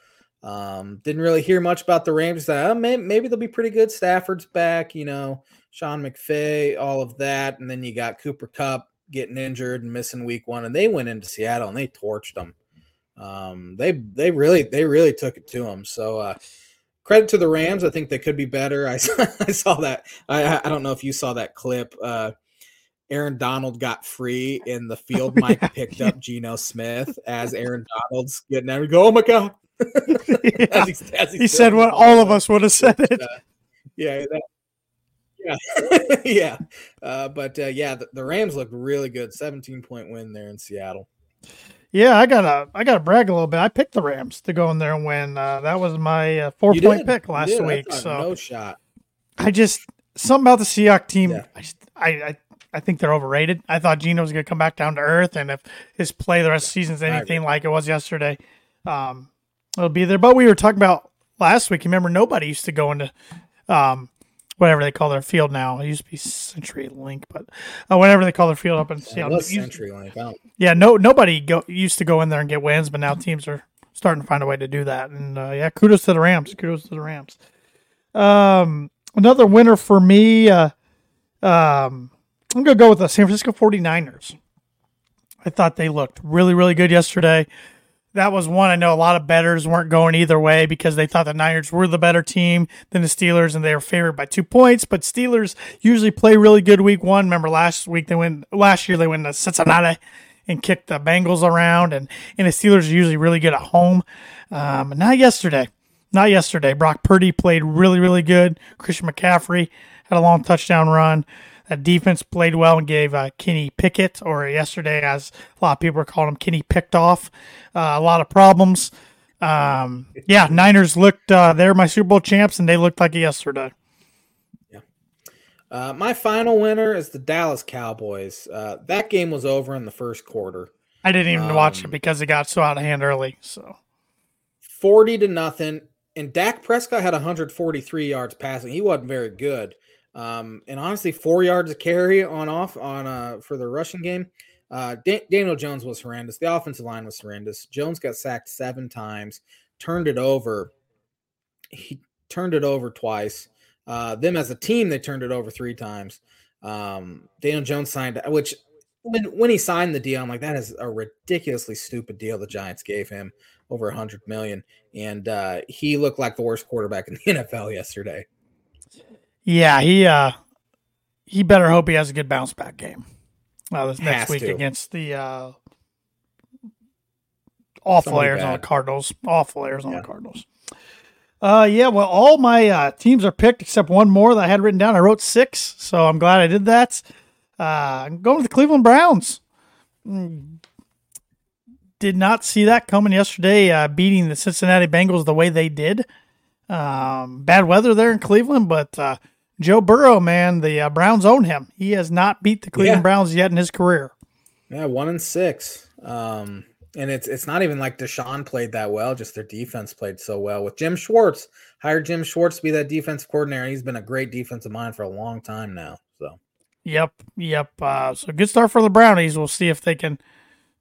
[SPEAKER 2] Um, didn't really hear much about the Rams. That oh, maybe, maybe they'll be pretty good. Stafford's back, you know, Sean McVay, all of that, and then you got Cooper Kupp getting injured and missing week one, and they went into Seattle and they torched them. Um, they they really they really took it to them. So uh, credit to the Rams. I think they could be better. I saw, I saw that. I I don't know if you saw that clip. Uh, Aaron Donald got free in the field. Mike picked up Geno Smith as Aaron Donald's getting there. We go, oh my god!
[SPEAKER 1] Yeah. as he, as he, he said what all of us would have said it.
[SPEAKER 2] Uh, yeah, that, yeah, yeah. Uh, but uh, yeah, the, the, Rams look really good. Seventeen point win there in Seattle.
[SPEAKER 1] Yeah, I gotta I gotta brag a little bit. I picked the Rams to go in there and win. Uh, that was my uh, four you point did. pick last week. So
[SPEAKER 2] no shot.
[SPEAKER 1] I just something about the Seahawks team. Yeah. I, just, I, I I think they're overrated. I thought Geno was going to come back down to earth, and if his play the rest of the season is anything like it was yesterday, um, it'll be there. But we were talking about last week. Remember, nobody used to go into um, whatever they call their field now. It used to be CenturyLink, but uh, whatever they call their field up in Seattle.
[SPEAKER 2] Yeah, CenturyLink.
[SPEAKER 1] Yeah, no, nobody go, used to go in there and get wins, but now teams are starting to find a way to do that. And uh, yeah, kudos to the Rams. Kudos to the Rams. Um, another winner for me. Uh, um, I'm going to go with the San Francisco 49ers. I thought they looked really, really good yesterday that was one I know a lot of betters weren't going either way because they thought the Niners were the better team than the Steelers and they were favored by two points. But Steelers usually play really good week one. Remember last week they went last year they went to Cincinnati and kicked the Bengals around and, and the Steelers are usually really good at home. Um, not yesterday. Not yesterday. Brock Purdy played really, really good. Christian McCaffrey had a long touchdown run. That defense played well and gave uh, Kenny Pickett, or yesterday, as a lot of people are calling him, Kenny picked off uh, a lot of problems. Um, yeah, Niners looked, uh, they're my Super Bowl champs, and they looked like yesterday.
[SPEAKER 2] Yeah. Uh, my final winner is the Dallas Cowboys. Uh, that game was over in the first quarter.
[SPEAKER 1] I didn't even um, watch it because it got so out of hand early. So
[SPEAKER 2] 40 to nothing. And Dak Prescott had 143 yards passing. He wasn't very good. Um, and honestly, four yards of carry on off on uh for the rushing game. Uh, da- Daniel Jones was horrendous. The offensive line was horrendous. Jones got sacked seven times, turned it over. He turned it over twice. Uh, them as a team, they turned it over three times. Um, Daniel Jones signed, which when when he signed the deal, I'm like, that is a ridiculously stupid deal the Giants gave him over a hundred million, and uh, he looked like the worst quarterback in the NFL yesterday.
[SPEAKER 1] Yeah, he uh he better hope he has a good bounce back game. Uh, this next week to. against the uh awful Somebody Arizona bad. Cardinals. Awful Arizona yeah. Cardinals. Uh yeah, well all my uh teams are picked except one more that I had written down. I wrote six, so I'm glad I did that. Uh I'm going with the Cleveland Browns. Mm. Did not see that coming yesterday, uh, beating the Cincinnati Bengals the way they did. Um, bad weather there in Cleveland, but uh, Joe Burrow, man, the uh, Browns own him. He has not beat the Cleveland yeah. Browns yet in his career.
[SPEAKER 2] Yeah, one and six. Um, and it's it's not even like Deshaun played that well. Just their defense played so well with Jim Schwartz. Hired Jim Schwartz to be that defensive coordinator. He's been a great defensive mind for a long time now. So.
[SPEAKER 1] Yep, yep. Uh, so good start for the Brownies. We'll see if they can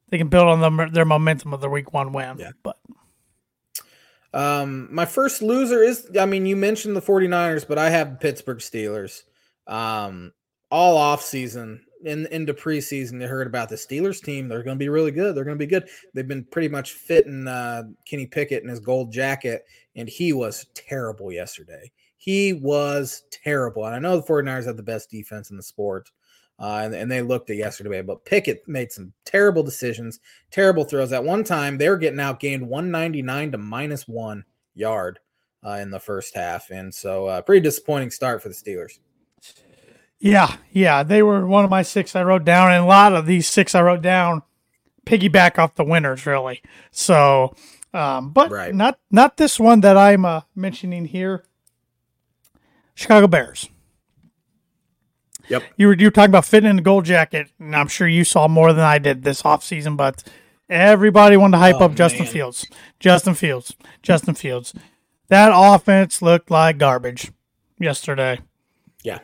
[SPEAKER 1] they can build on them, their momentum of their Week One win. Yeah, but
[SPEAKER 2] um, my first loser is, I mean, you mentioned the 49ers, but I have the Pittsburgh Steelers. Um, all off season in into preseason, they heard about the Steelers team. They're going to be really good. They're going to be good. They've been pretty much fitting uh, Kenny Pickett in his gold jacket, and he was terrible yesterday. He was terrible. And I know the 49ers have the best defense in the sport, uh, and, and, they looked at yesterday. But Pickett made some terrible decisions, terrible throws. At one time, they were getting outgained 199 to minus one yard uh, in the first half, and so uh, pretty disappointing start for the Steelers.
[SPEAKER 1] Yeah, yeah, they were one of my six I wrote down, and a lot of these six I wrote down piggyback off the winners, really. So, um, but right. not not this one that I'm uh, mentioning here. Chicago Bears.
[SPEAKER 2] Yep.
[SPEAKER 1] You were you were talking about fitting in the gold jacket, and I'm sure you saw more than I did this offseason, but everybody wanted to hype oh, up Justin man. Fields. Justin Fields. Justin Fields. That offense looked like garbage yesterday. Yeah.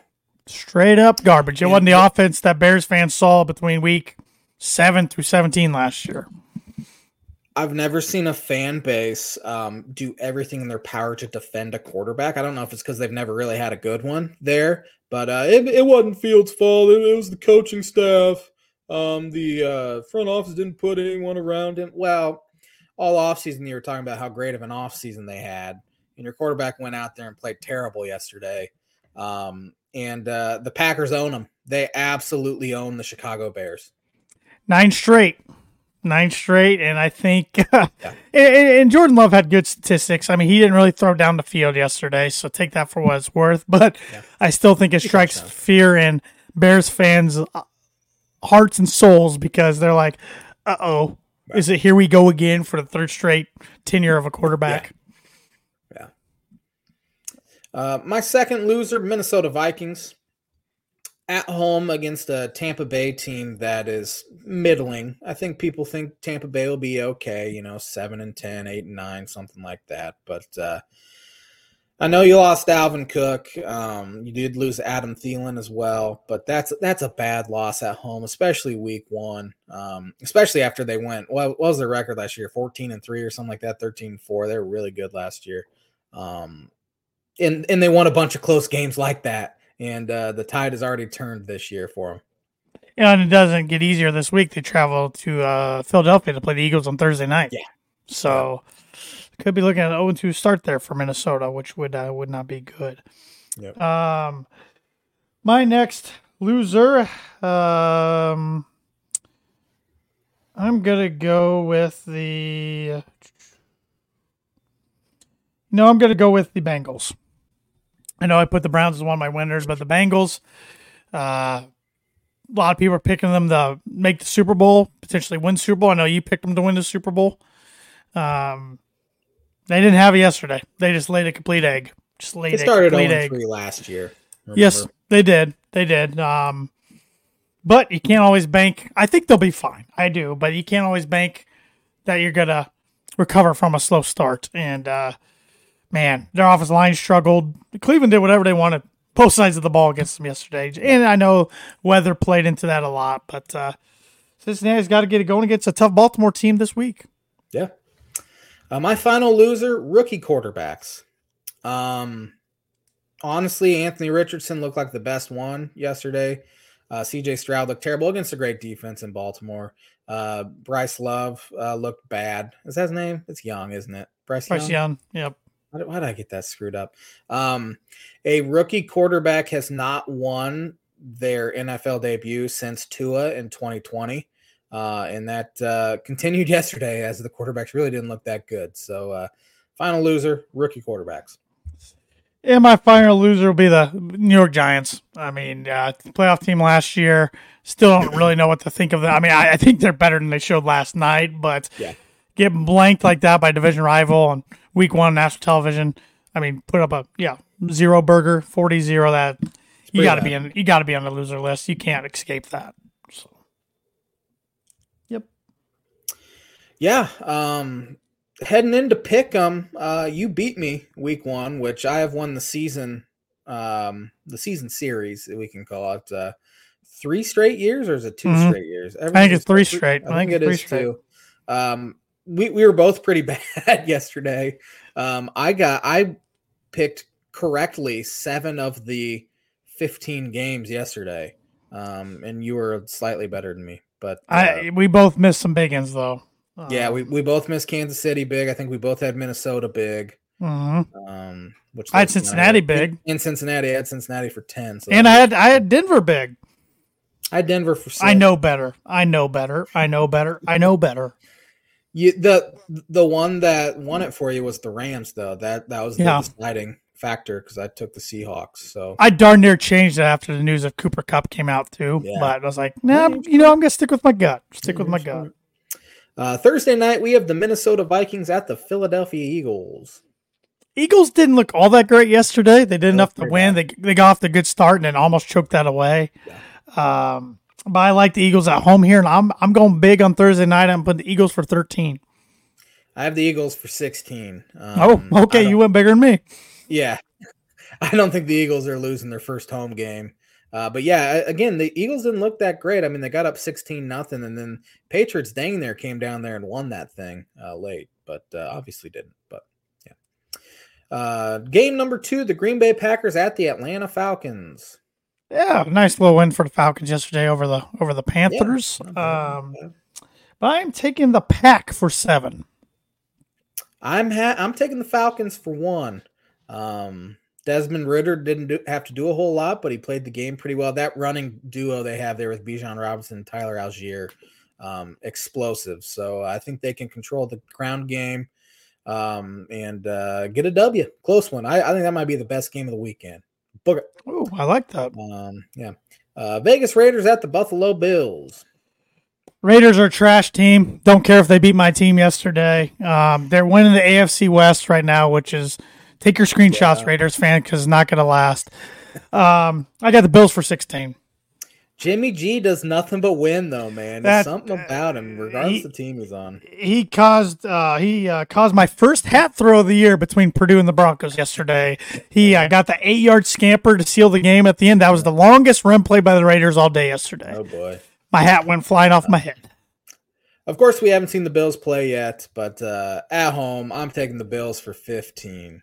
[SPEAKER 1] Straight up garbage. It wasn't the offense that Bears fans saw between week seven through 17 last year.
[SPEAKER 2] I've never seen a fan base um, do everything in their power to defend a quarterback. I don't know if it's because they've never really had a good one there, but uh, it, it wasn't Fields' fault. It, it was the coaching staff. Um, the uh, front office didn't put anyone around him. Well, all offseason you were talking about how great of an offseason they had, and your quarterback went out there and played terrible yesterday. Um, and uh, the Packers own them. They absolutely own the Chicago Bears.
[SPEAKER 1] Nine straight. Nine straight. And I think, yeah. and, Jordan Love had good statistics. I mean, he didn't really throw down the field yesterday, so take that for what it's worth. But yeah. I still think it strikes fear in Bears fans' hearts and souls because they're like, uh oh, right. is it here we go again for the third straight tenure of a quarterback?
[SPEAKER 2] Yeah. yeah. Uh, my second loser, Minnesota Vikings at home against a Tampa Bay team that is middling. I think people think Tampa Bay will be okay, you know, 7 and 10, 8 and 9, something like that. But uh, I know you lost Dalvin Cook. Um, you did lose Adam Thielen as well, but that's that's a bad loss at home, especially week 1. Um, especially after they went what was their record last year? 14 and 3 or something like that, 13 and 4. They were really good last year. Um, and and they won a bunch of close games like that and uh, the tide has already turned this year for them.
[SPEAKER 1] Yeah, and it doesn't get easier this week. They travel to uh, Philadelphia to play the Eagles on Thursday night.
[SPEAKER 2] Yeah,
[SPEAKER 1] so yeah. could be looking at an 0 2 start there for Minnesota, which would uh, would not be good. Yep. Um, my next loser, um, I'm gonna go with the. No, I'm gonna go with the Bengals. I know I put the Browns as one of my winners, but the Bengals, uh, a lot of people are picking them to make the Super Bowl, potentially win Super Bowl. I know you picked them to win the Super Bowl. Um, they didn't have it yesterday. They just laid a complete egg. Just laid egg.
[SPEAKER 2] they started
[SPEAKER 1] a complete
[SPEAKER 2] egg. three last year.
[SPEAKER 1] Remember? Yes, they did. They did. Um, but you can't always bank. I think they'll be fine. I do, but you can't always bank that you're gonna recover from a slow start. And uh, man, their offensive line struggled. Cleveland did whatever they wanted, both sides of the ball against them yesterday. And I know weather played into that a lot, but uh, Cincinnati's got to get it going against a tough Baltimore team this week.
[SPEAKER 2] Yeah. Uh, my final loser, rookie quarterbacks. Um, honestly, Anthony Richardson looked like the best one yesterday. Uh, CJ Stroud looked terrible against a great defense in Baltimore. Uh, Bryce Love uh, looked bad. Is that his name? It's Young, isn't it?
[SPEAKER 1] Bryce, Bryce Young. Young. Yep.
[SPEAKER 2] Why did, I get that screwed up? Um, a rookie quarterback has not won their NFL debut since Tua in 2020. Uh, and that uh, continued yesterday as the quarterbacks really didn't look that good. So, uh, final loser, rookie quarterbacks.
[SPEAKER 1] Yeah, my final loser will be the New York Giants. I mean, uh, playoff team last year. Still don't really know what to think of them. I mean, I, I think they're better than they showed last night, but
[SPEAKER 2] yeah.
[SPEAKER 1] Getting blanked like that by division rival and week one national television. I mean, put up a yeah zero burger, 40-0 That you got to be in. You got to be on the loser list. You can't escape that. So, yep.
[SPEAKER 2] Yeah. Um, heading into Pick'em, uh, you beat me week one, which I have won the season, um, the season series we can call it. Uh, three straight years, or is it 2 mm-hmm. straight years?
[SPEAKER 1] I think it's three straight. I,
[SPEAKER 2] I think, think it is straight. two. Um, we, we were both pretty bad yesterday. Um, I got I picked correctly seven of the 15 games yesterday. Um, and you were slightly better than me. But
[SPEAKER 1] uh, I we both missed some big ones though.
[SPEAKER 2] Yeah, we, um, we both missed Kansas City big. I think we both had Minnesota big.
[SPEAKER 1] Mm-hmm.
[SPEAKER 2] Um, which
[SPEAKER 1] I had Cincinnati big.
[SPEAKER 2] In Cincinnati, I had Cincinnati for ten.
[SPEAKER 1] So and I had I had Denver big.
[SPEAKER 2] I had Denver for. Six.
[SPEAKER 1] I know better. I know better. I know better. I know better.
[SPEAKER 2] You the the one that won it for you was the Rams though. That that was the deciding factor because I took the Seahawks. So
[SPEAKER 1] I darn near changed it after the news of Cooper Kupp came out too. Yeah. But I was like, nah, you know, I'm gonna stick with my gut. Stick with my gut.
[SPEAKER 2] Uh, Thursday night we have the Minnesota Vikings at the Philadelphia Eagles.
[SPEAKER 1] Eagles didn't look all that great yesterday. They did enough to win. They they got off the good start and then almost choked that away. Yeah. Um, but I like the Eagles at home here, and I'm I'm going big on Thursday night. I'm putting the Eagles for 13.
[SPEAKER 2] I have the Eagles for 16.
[SPEAKER 1] Um, oh, okay, you went bigger than me.
[SPEAKER 2] Yeah, I don't think the Eagles are losing their first home game. Uh, but yeah, again, the Eagles didn't look that great. I mean, they got up 16 nothing, and then Patriots dang there came down there and won that thing uh, late, but uh, obviously didn't. But yeah. Uh, game number two, the Green Bay Packers at the Atlanta Falcons.
[SPEAKER 1] Yeah, nice little win for the Falcons yesterday over the over the Panthers. Yeah, um, but I'm taking the pack for seven.
[SPEAKER 2] I'm ha- I'm taking the Falcons for one. Um, Desmond Ridder didn't do, have to do a whole lot, but he played the game pretty well. That running duo they have there with Bijan Robinson and Tyler Allgeier, um, explosive. So I think they can control the ground game um, and uh, get a W. Close one. I, I, think that might be the best game of the weekend. Book it.
[SPEAKER 1] Oh, I like that.
[SPEAKER 2] Um, yeah. Uh, Vegas Raiders at the Buffalo Bills.
[SPEAKER 1] Raiders are a trash team. Don't care if they beat my team yesterday. Um, they're winning the AFC West right now, which is – Take your screenshots, yeah. Raiders fan, because it's not going to last. Um, I got the Bills for 16.
[SPEAKER 2] Jimmy G does nothing but win, though, man. There's that, something about him, regardless he, of the team he's on.
[SPEAKER 1] He caused uh, he uh, caused my first hat throw of the year between Purdue and the Broncos yesterday. He uh, got the eight yard scamper to seal the game at the end. That was the longest run play by the Raiders all day yesterday.
[SPEAKER 2] Oh boy,
[SPEAKER 1] my hat went flying off my head.
[SPEAKER 2] Of course, we haven't seen the Bills play yet, but uh, at home, I'm taking the Bills for 15.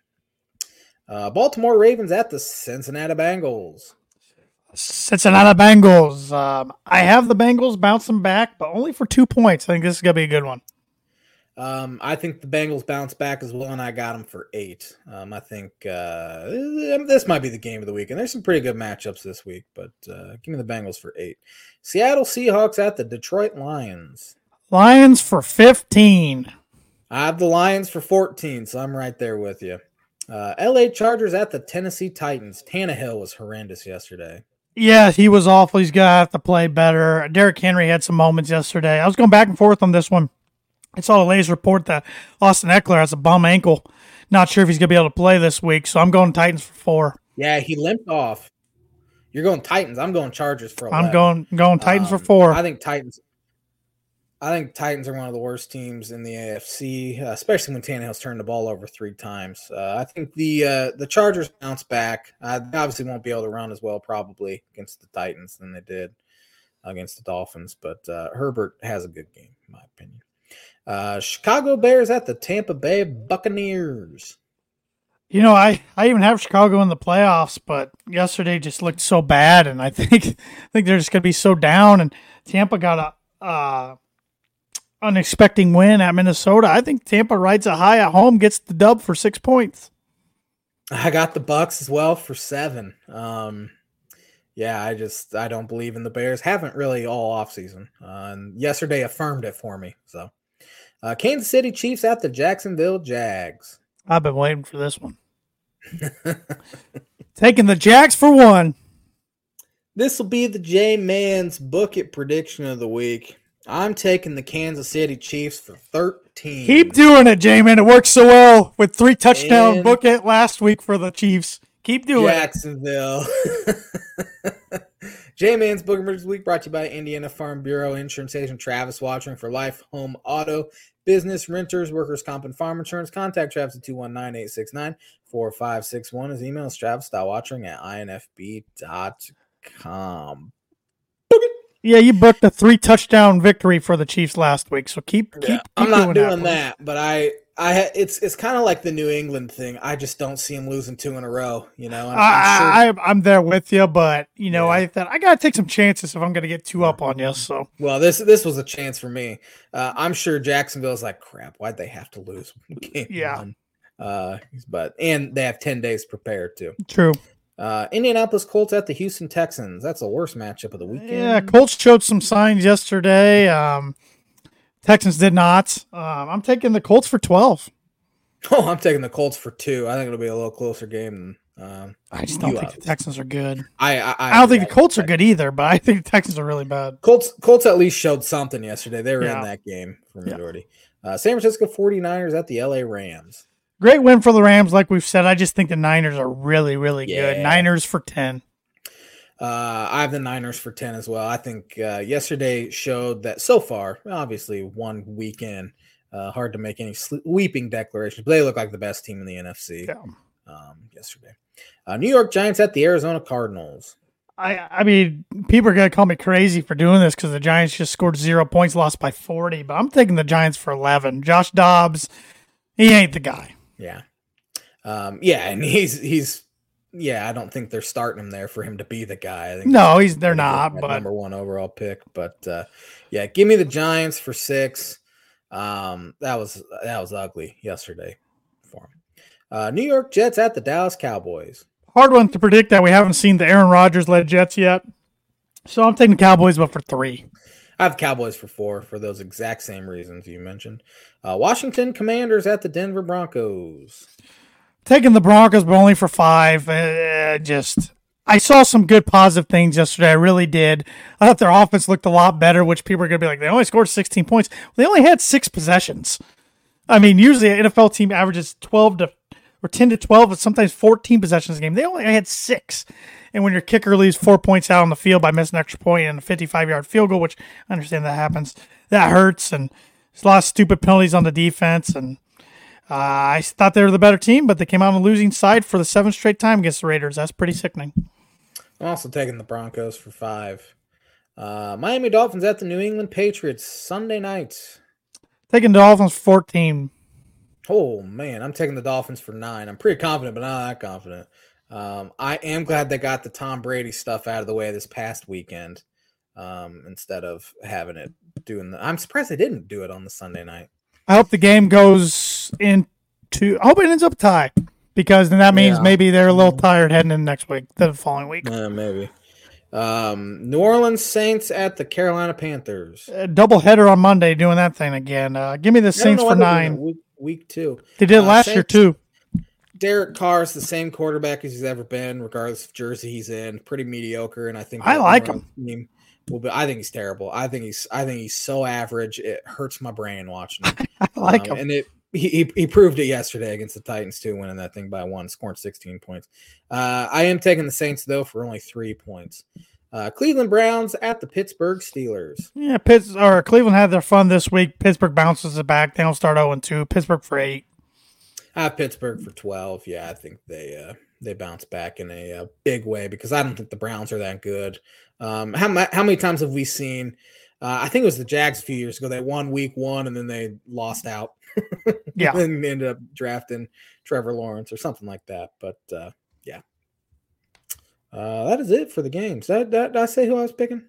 [SPEAKER 2] Uh, Baltimore Ravens at the Cincinnati Bengals.
[SPEAKER 1] Cincinnati Bengals. Um, I have the Bengals bouncing back, but only for two points. I think this is gonna be a good one.
[SPEAKER 2] Um, I think the Bengals bounce back as well, and I got them for eight. Um, I think uh, this might be the game of the week, and there's some pretty good matchups this week. But uh, give me the Bengals for eight. Seattle Seahawks at the Detroit Lions.
[SPEAKER 1] Lions for fifteen.
[SPEAKER 2] I have the Lions for fourteen, so I'm right there with you. Uh, LA Chargers at the Tennessee Titans. Tannehill was horrendous yesterday.
[SPEAKER 1] Yeah, he was awful. He's gonna have to play better. Derrick Henry had some moments yesterday. I was going back and forth on this one. I saw the latest report that Austin Ekeler has a bum ankle. Not sure if he's gonna be able to play this week, so I'm going Titans for four.
[SPEAKER 2] Yeah, he limped off. You're going Titans. I'm going Chargers for.
[SPEAKER 1] 11. I'm going going Titans um, for four.
[SPEAKER 2] I think Titans. I think Titans are one of the worst teams in the AFC, uh, especially when Tannehill's turned the ball over three times. Uh, I think the uh, the Chargers bounce back. Uh, they obviously won't be able to run as well probably against the Titans than they did against the Dolphins, but uh, Herbert has a good game in my opinion. Uh, Chicago Bears at the Tampa Bay Buccaneers.
[SPEAKER 1] You know, I, I even have Chicago in the playoffs, but yesterday just looked so bad, and I think I think they're just going to be so down. And Tampa got a unexpected win at Minnesota. I think Tampa rides a high at home, gets the dub for six points.
[SPEAKER 2] I got the Bucks as well for seven. Um, yeah, I just I don't believe in the Bears. Haven't really all offseason. Uh, and yesterday affirmed it for me. So, uh, Kansas City Chiefs at the Jacksonville Jags.
[SPEAKER 1] I've been waiting for this one. Taking the Jags for one.
[SPEAKER 2] This will be the J Man's book it prediction of the week. I'm taking the Kansas City Chiefs for 13.
[SPEAKER 1] Keep doing it, J-Man. It worked so well with three touchdown and book it last week for the Chiefs. Keep doing
[SPEAKER 2] Jacksonville. it. Jacksonville. J-Man's Book this week brought to you by Indiana Farm Bureau Insurance Agent Travis Wottring for life, home, auto, business, renters, workers' comp, and farm insurance. Contact Travis at 219-869-4561. His email is travis.wottring at infb.com.
[SPEAKER 1] Yeah, you booked a three touchdown victory for the Chiefs last week, so keep. keep, yeah, keep
[SPEAKER 2] I'm not
[SPEAKER 1] doing, doing
[SPEAKER 2] that, but I, I, it's it's kind of like the New England thing. I just don't see him losing two in a row. You know,
[SPEAKER 1] I'm, I, am sure... I'm there with you, but you know, yeah. I thought I gotta take some chances if I'm gonna get two up on you. So,
[SPEAKER 2] well, this this was a chance for me. Uh, I'm sure Jacksonville's like, crap. Why'd they have to lose?
[SPEAKER 1] yeah.
[SPEAKER 2] One? Uh, but and they have ten days prepared too.
[SPEAKER 1] True.
[SPEAKER 2] Uh, Indianapolis Colts at the Houston Texans. That's the worst matchup of the weekend.
[SPEAKER 1] Yeah, Colts showed some signs yesterday. Um, Texans did not. Um, I'm taking the Colts for 12.
[SPEAKER 2] Oh, I'm taking the Colts for two. I think it'll be a little closer game than. Um,
[SPEAKER 1] I just don't think the Texans are good.
[SPEAKER 2] I I, I,
[SPEAKER 1] I don't think the Colts are good either, but I think the Texans are really bad.
[SPEAKER 2] Colts Colts at least showed something yesterday. They were yeah. in that game for majority. Yeah. Uh, San Francisco 49ers at the LA Rams.
[SPEAKER 1] Great win for the Rams, like we've said. I just think the Niners are really, really yeah. good. Niners for 10.
[SPEAKER 2] Uh, I have the Niners for 10 as well. I think uh, yesterday showed that so far, obviously, one weekend, uh, hard to make any sweeping declarations, but they look like the best team in the NFC yeah. um, yesterday. Uh, New York Giants at the Arizona Cardinals.
[SPEAKER 1] I I mean, people are gonna call me crazy for doing this because the Giants just scored zero points, lost by forty. But I'm taking the Giants for eleven. Josh Dobbs, he ain't the guy.
[SPEAKER 2] Yeah, um, yeah, and he's he's yeah. I don't think they're starting him there for him to be the guy. I think
[SPEAKER 1] no, he's they're not. But
[SPEAKER 2] number one overall pick. But uh, yeah, give me the Giants for six. Um, that was that was ugly yesterday for him. Uh, New York Jets at the Dallas Cowboys
[SPEAKER 1] hard one to predict that we haven't seen the Aaron Rodgers led Jets yet. So I'm taking the Cowboys, but for three.
[SPEAKER 2] I have Cowboys for four for those exact same reasons you mentioned. Uh, Washington Commanders at the Denver Broncos.
[SPEAKER 1] Taking the Broncos, but only for five. Uh, just I saw some good positive things yesterday. I really did. I thought their offense looked a lot better, which people are going to be like, they only scored 16 points. They only had six possessions. I mean, usually an NFL team averages 12 to or 10 to 12, but sometimes 14 possessions a game. They only had six. And when your kicker leaves four points out on the field by missing an extra point and a 55 yard field goal, which I understand that happens, that hurts. And there's a lot of stupid penalties on the defense. And uh, I thought they were the better team, but they came out on the losing side for the seventh straight time against the Raiders. That's pretty sickening.
[SPEAKER 2] I'm also taking the Broncos for five. Uh, Miami Dolphins at the New England Patriots Sunday night.
[SPEAKER 1] Taking the Dolphins 14.
[SPEAKER 2] Oh man, I'm taking the Dolphins for nine. I'm pretty confident, but not that confident. Um, I am glad they got the Tom Brady stuff out of the way this past weekend um, instead of having it doing the. I'm surprised they didn't do it on the Sunday night.
[SPEAKER 1] I hope the game goes into. I hope it ends up tie because then that means yeah. maybe they're a little tired heading in next week, the following week.
[SPEAKER 2] Yeah, maybe. Um, New Orleans Saints at the Carolina Panthers.
[SPEAKER 1] A double header on Monday, doing that thing again. Uh, give me the Saints for nine
[SPEAKER 2] week two.
[SPEAKER 1] They did uh, last year too.
[SPEAKER 2] Derek Carr is the same quarterback as he's ever been, regardless of jersey he's in. Pretty mediocre, and I think
[SPEAKER 1] I like him.
[SPEAKER 2] Well, but I think he's terrible. I think he's I think he's so average. It hurts my brain watching him.
[SPEAKER 1] I like um,
[SPEAKER 2] him, and it he, he proved it yesterday against the Titans too, winning that thing by one, scoring 16 points. Uh, I am taking the Saints though for only three points. Uh, Cleveland Browns at the Pittsburgh Steelers.
[SPEAKER 1] Yeah, Pitts or Cleveland had their fun this week. Pittsburgh bounces it back. They don't start 0 2. Pittsburgh for eight.
[SPEAKER 2] I have Pittsburgh for 12. Yeah, I think they uh, they bounce back in a, a, uh, big way because I don't think the Browns are that good. Um, how, how many times have we seen? Uh, I think it was the Jags a few years ago. They won week one and then they lost out.
[SPEAKER 1] yeah.
[SPEAKER 2] and ended up drafting Trevor Lawrence or something like that. But uh, uh, that is it for the games. That, that did I say who I was picking?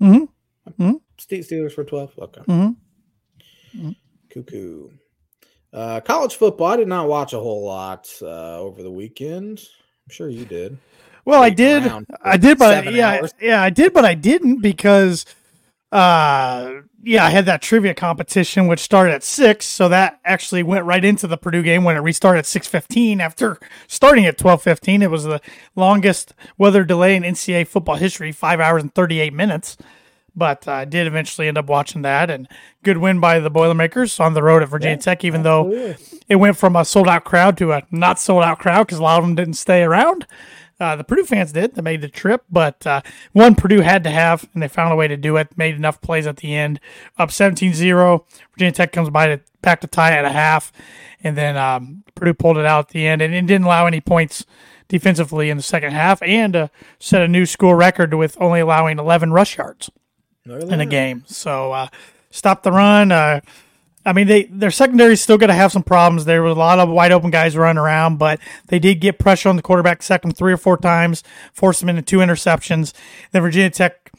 [SPEAKER 1] Mm-hmm. mm-hmm.
[SPEAKER 2] Steelers for twelve. Okay.
[SPEAKER 1] Mm-hmm. mm-hmm.
[SPEAKER 2] Cuckoo. Uh, college football. I did not watch a whole lot uh, over the weekend. I'm sure you did.
[SPEAKER 1] Well, I did. I did, but yeah, hours. yeah, I did, but I didn't because uh yeah i had that trivia competition which started at six so that actually went right into the purdue game when it restarted at 6.15 after starting at 12.15 it was the longest weather delay in ncaa football history five hours and 38 minutes. But i uh, did eventually end up watching that and good win by the boilermakers on the road at virginia yeah, tech even though it went from a sold out crowd to a not sold out crowd because a lot of them didn't stay around uh, the Purdue fans did. They made the trip, but uh, one Purdue had to have, and they found a way to do it. Made enough plays at the end. Up 17 0. Virginia Tech comes by to back to tie at a half, and then um, Purdue pulled it out at the end, and it didn't allow any points defensively in the second half, and uh, set a new school record with only allowing 11 rush yards in a game. So, uh, stop the run. Uh, I mean, they their secondary is still going to have some problems. There were a lot of wide open guys running around, but they did get pressure on the quarterback, second three or four times, forced him into two interceptions. Then Virginia Tech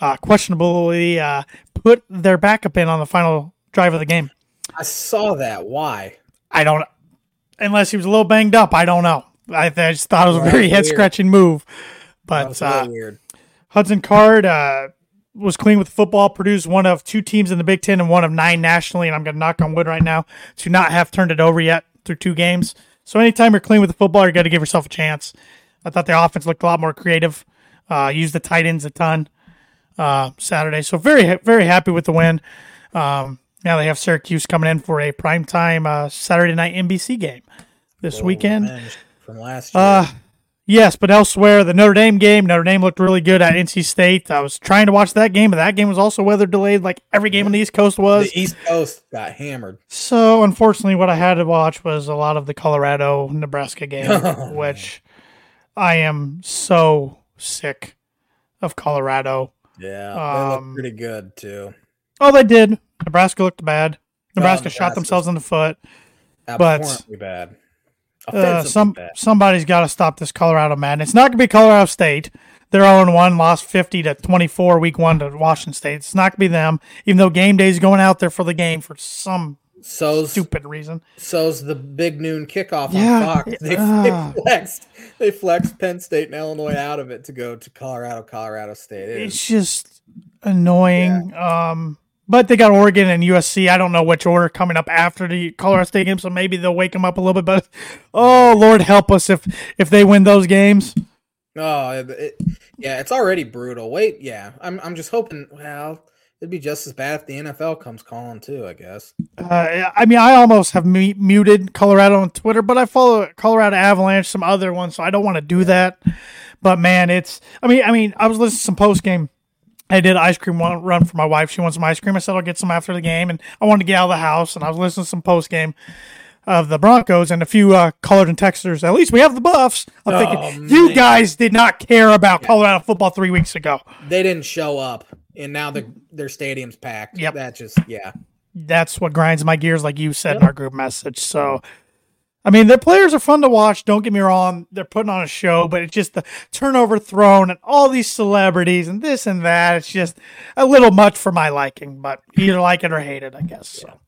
[SPEAKER 1] uh, questionably uh, put their backup in on the final drive of the game.
[SPEAKER 2] I saw that. Why?
[SPEAKER 1] I don't. Unless he was a little banged up, I don't know. I, I just thought it was a very head scratching move. But uh, weird. Hudson Card uh, was clean with the football. Purdue's one of two teams in the Big Ten and one of nine nationally, and I'm going to knock on wood right now to not have turned it over yet through two games. So anytime you're clean with the football, you got to give yourself a chance. I thought the offense looked a lot more creative. Uh, used the tight ends a ton uh, Saturday, so very very happy with the win. Um, now they have Syracuse coming in for a primetime uh, Saturday night NBC game this weekend.
[SPEAKER 2] From last uh,
[SPEAKER 1] year. Yes, but elsewhere, the Notre Dame game, Notre Dame looked really good at NC State. I was trying to watch that game, but that game was also weather delayed, like every game on the East Coast was.
[SPEAKER 2] The East Coast got hammered.
[SPEAKER 1] So, unfortunately, what I had to watch was a lot of the Colorado Nebraska game, which I am so sick of Colorado.
[SPEAKER 2] Yeah, they
[SPEAKER 1] Um,
[SPEAKER 2] look pretty good too.
[SPEAKER 1] Oh, they did. Nebraska looked bad. Nebraska shot themselves in the foot. but-
[SPEAKER 2] bad.
[SPEAKER 1] Uh, some
[SPEAKER 2] bad.
[SPEAKER 1] somebody's got to stop this Colorado madness. It's not gonna be Colorado State. They're 0 1, lost 50 to 24 week one to Washington State. It's not gonna be them, even though game day's going out there for the game for some
[SPEAKER 2] So's
[SPEAKER 1] stupid reason.
[SPEAKER 2] so's the big noon kickoff
[SPEAKER 1] Yeah,
[SPEAKER 2] on Fox. They,
[SPEAKER 1] uh.
[SPEAKER 2] they flexed they flexed Penn State and Illinois out of it to go to Colorado, Colorado State. It is-
[SPEAKER 1] It's just annoying. Um, but they got Oregon and USC. I don't know which order coming up after the Colorado State game, so maybe they'll wake them up a little bit. But oh Lord, help us if if they win those games.
[SPEAKER 2] Oh, it, yeah, it's already brutal. Wait, yeah, I'm I'm just hoping. Well, it'd be just as bad if the NFL comes calling too. I guess.
[SPEAKER 1] Uh, I mean, I almost have mu- muted Colorado on Twitter, but I follow Colorado Avalanche, some other ones, so I don't want to do that. But man, it's. I mean, I mean, I was listening to some post game. I did ice cream run for my wife. She wants some ice cream. I said I'll get some after the game, and I wanted to get out of the house. And I was listening to some post game of the Broncos and a few uh, colored and texters. At least we have the Buffs. I'm
[SPEAKER 2] Oh,
[SPEAKER 1] thinking you guys did not care about Colorado football three weeks ago.
[SPEAKER 2] They didn't show up, and now the, their stadium's packed.
[SPEAKER 1] Yep.
[SPEAKER 2] That just yeah.
[SPEAKER 1] that's what grinds my gears, like you said in our group message. So, I mean, their players are fun to watch. Don't get me wrong; they're putting on a show, but it's just the turnover thrown and all these celebrities and this and that. It's just a little much for my liking. But either like it or hate it, I guess. So.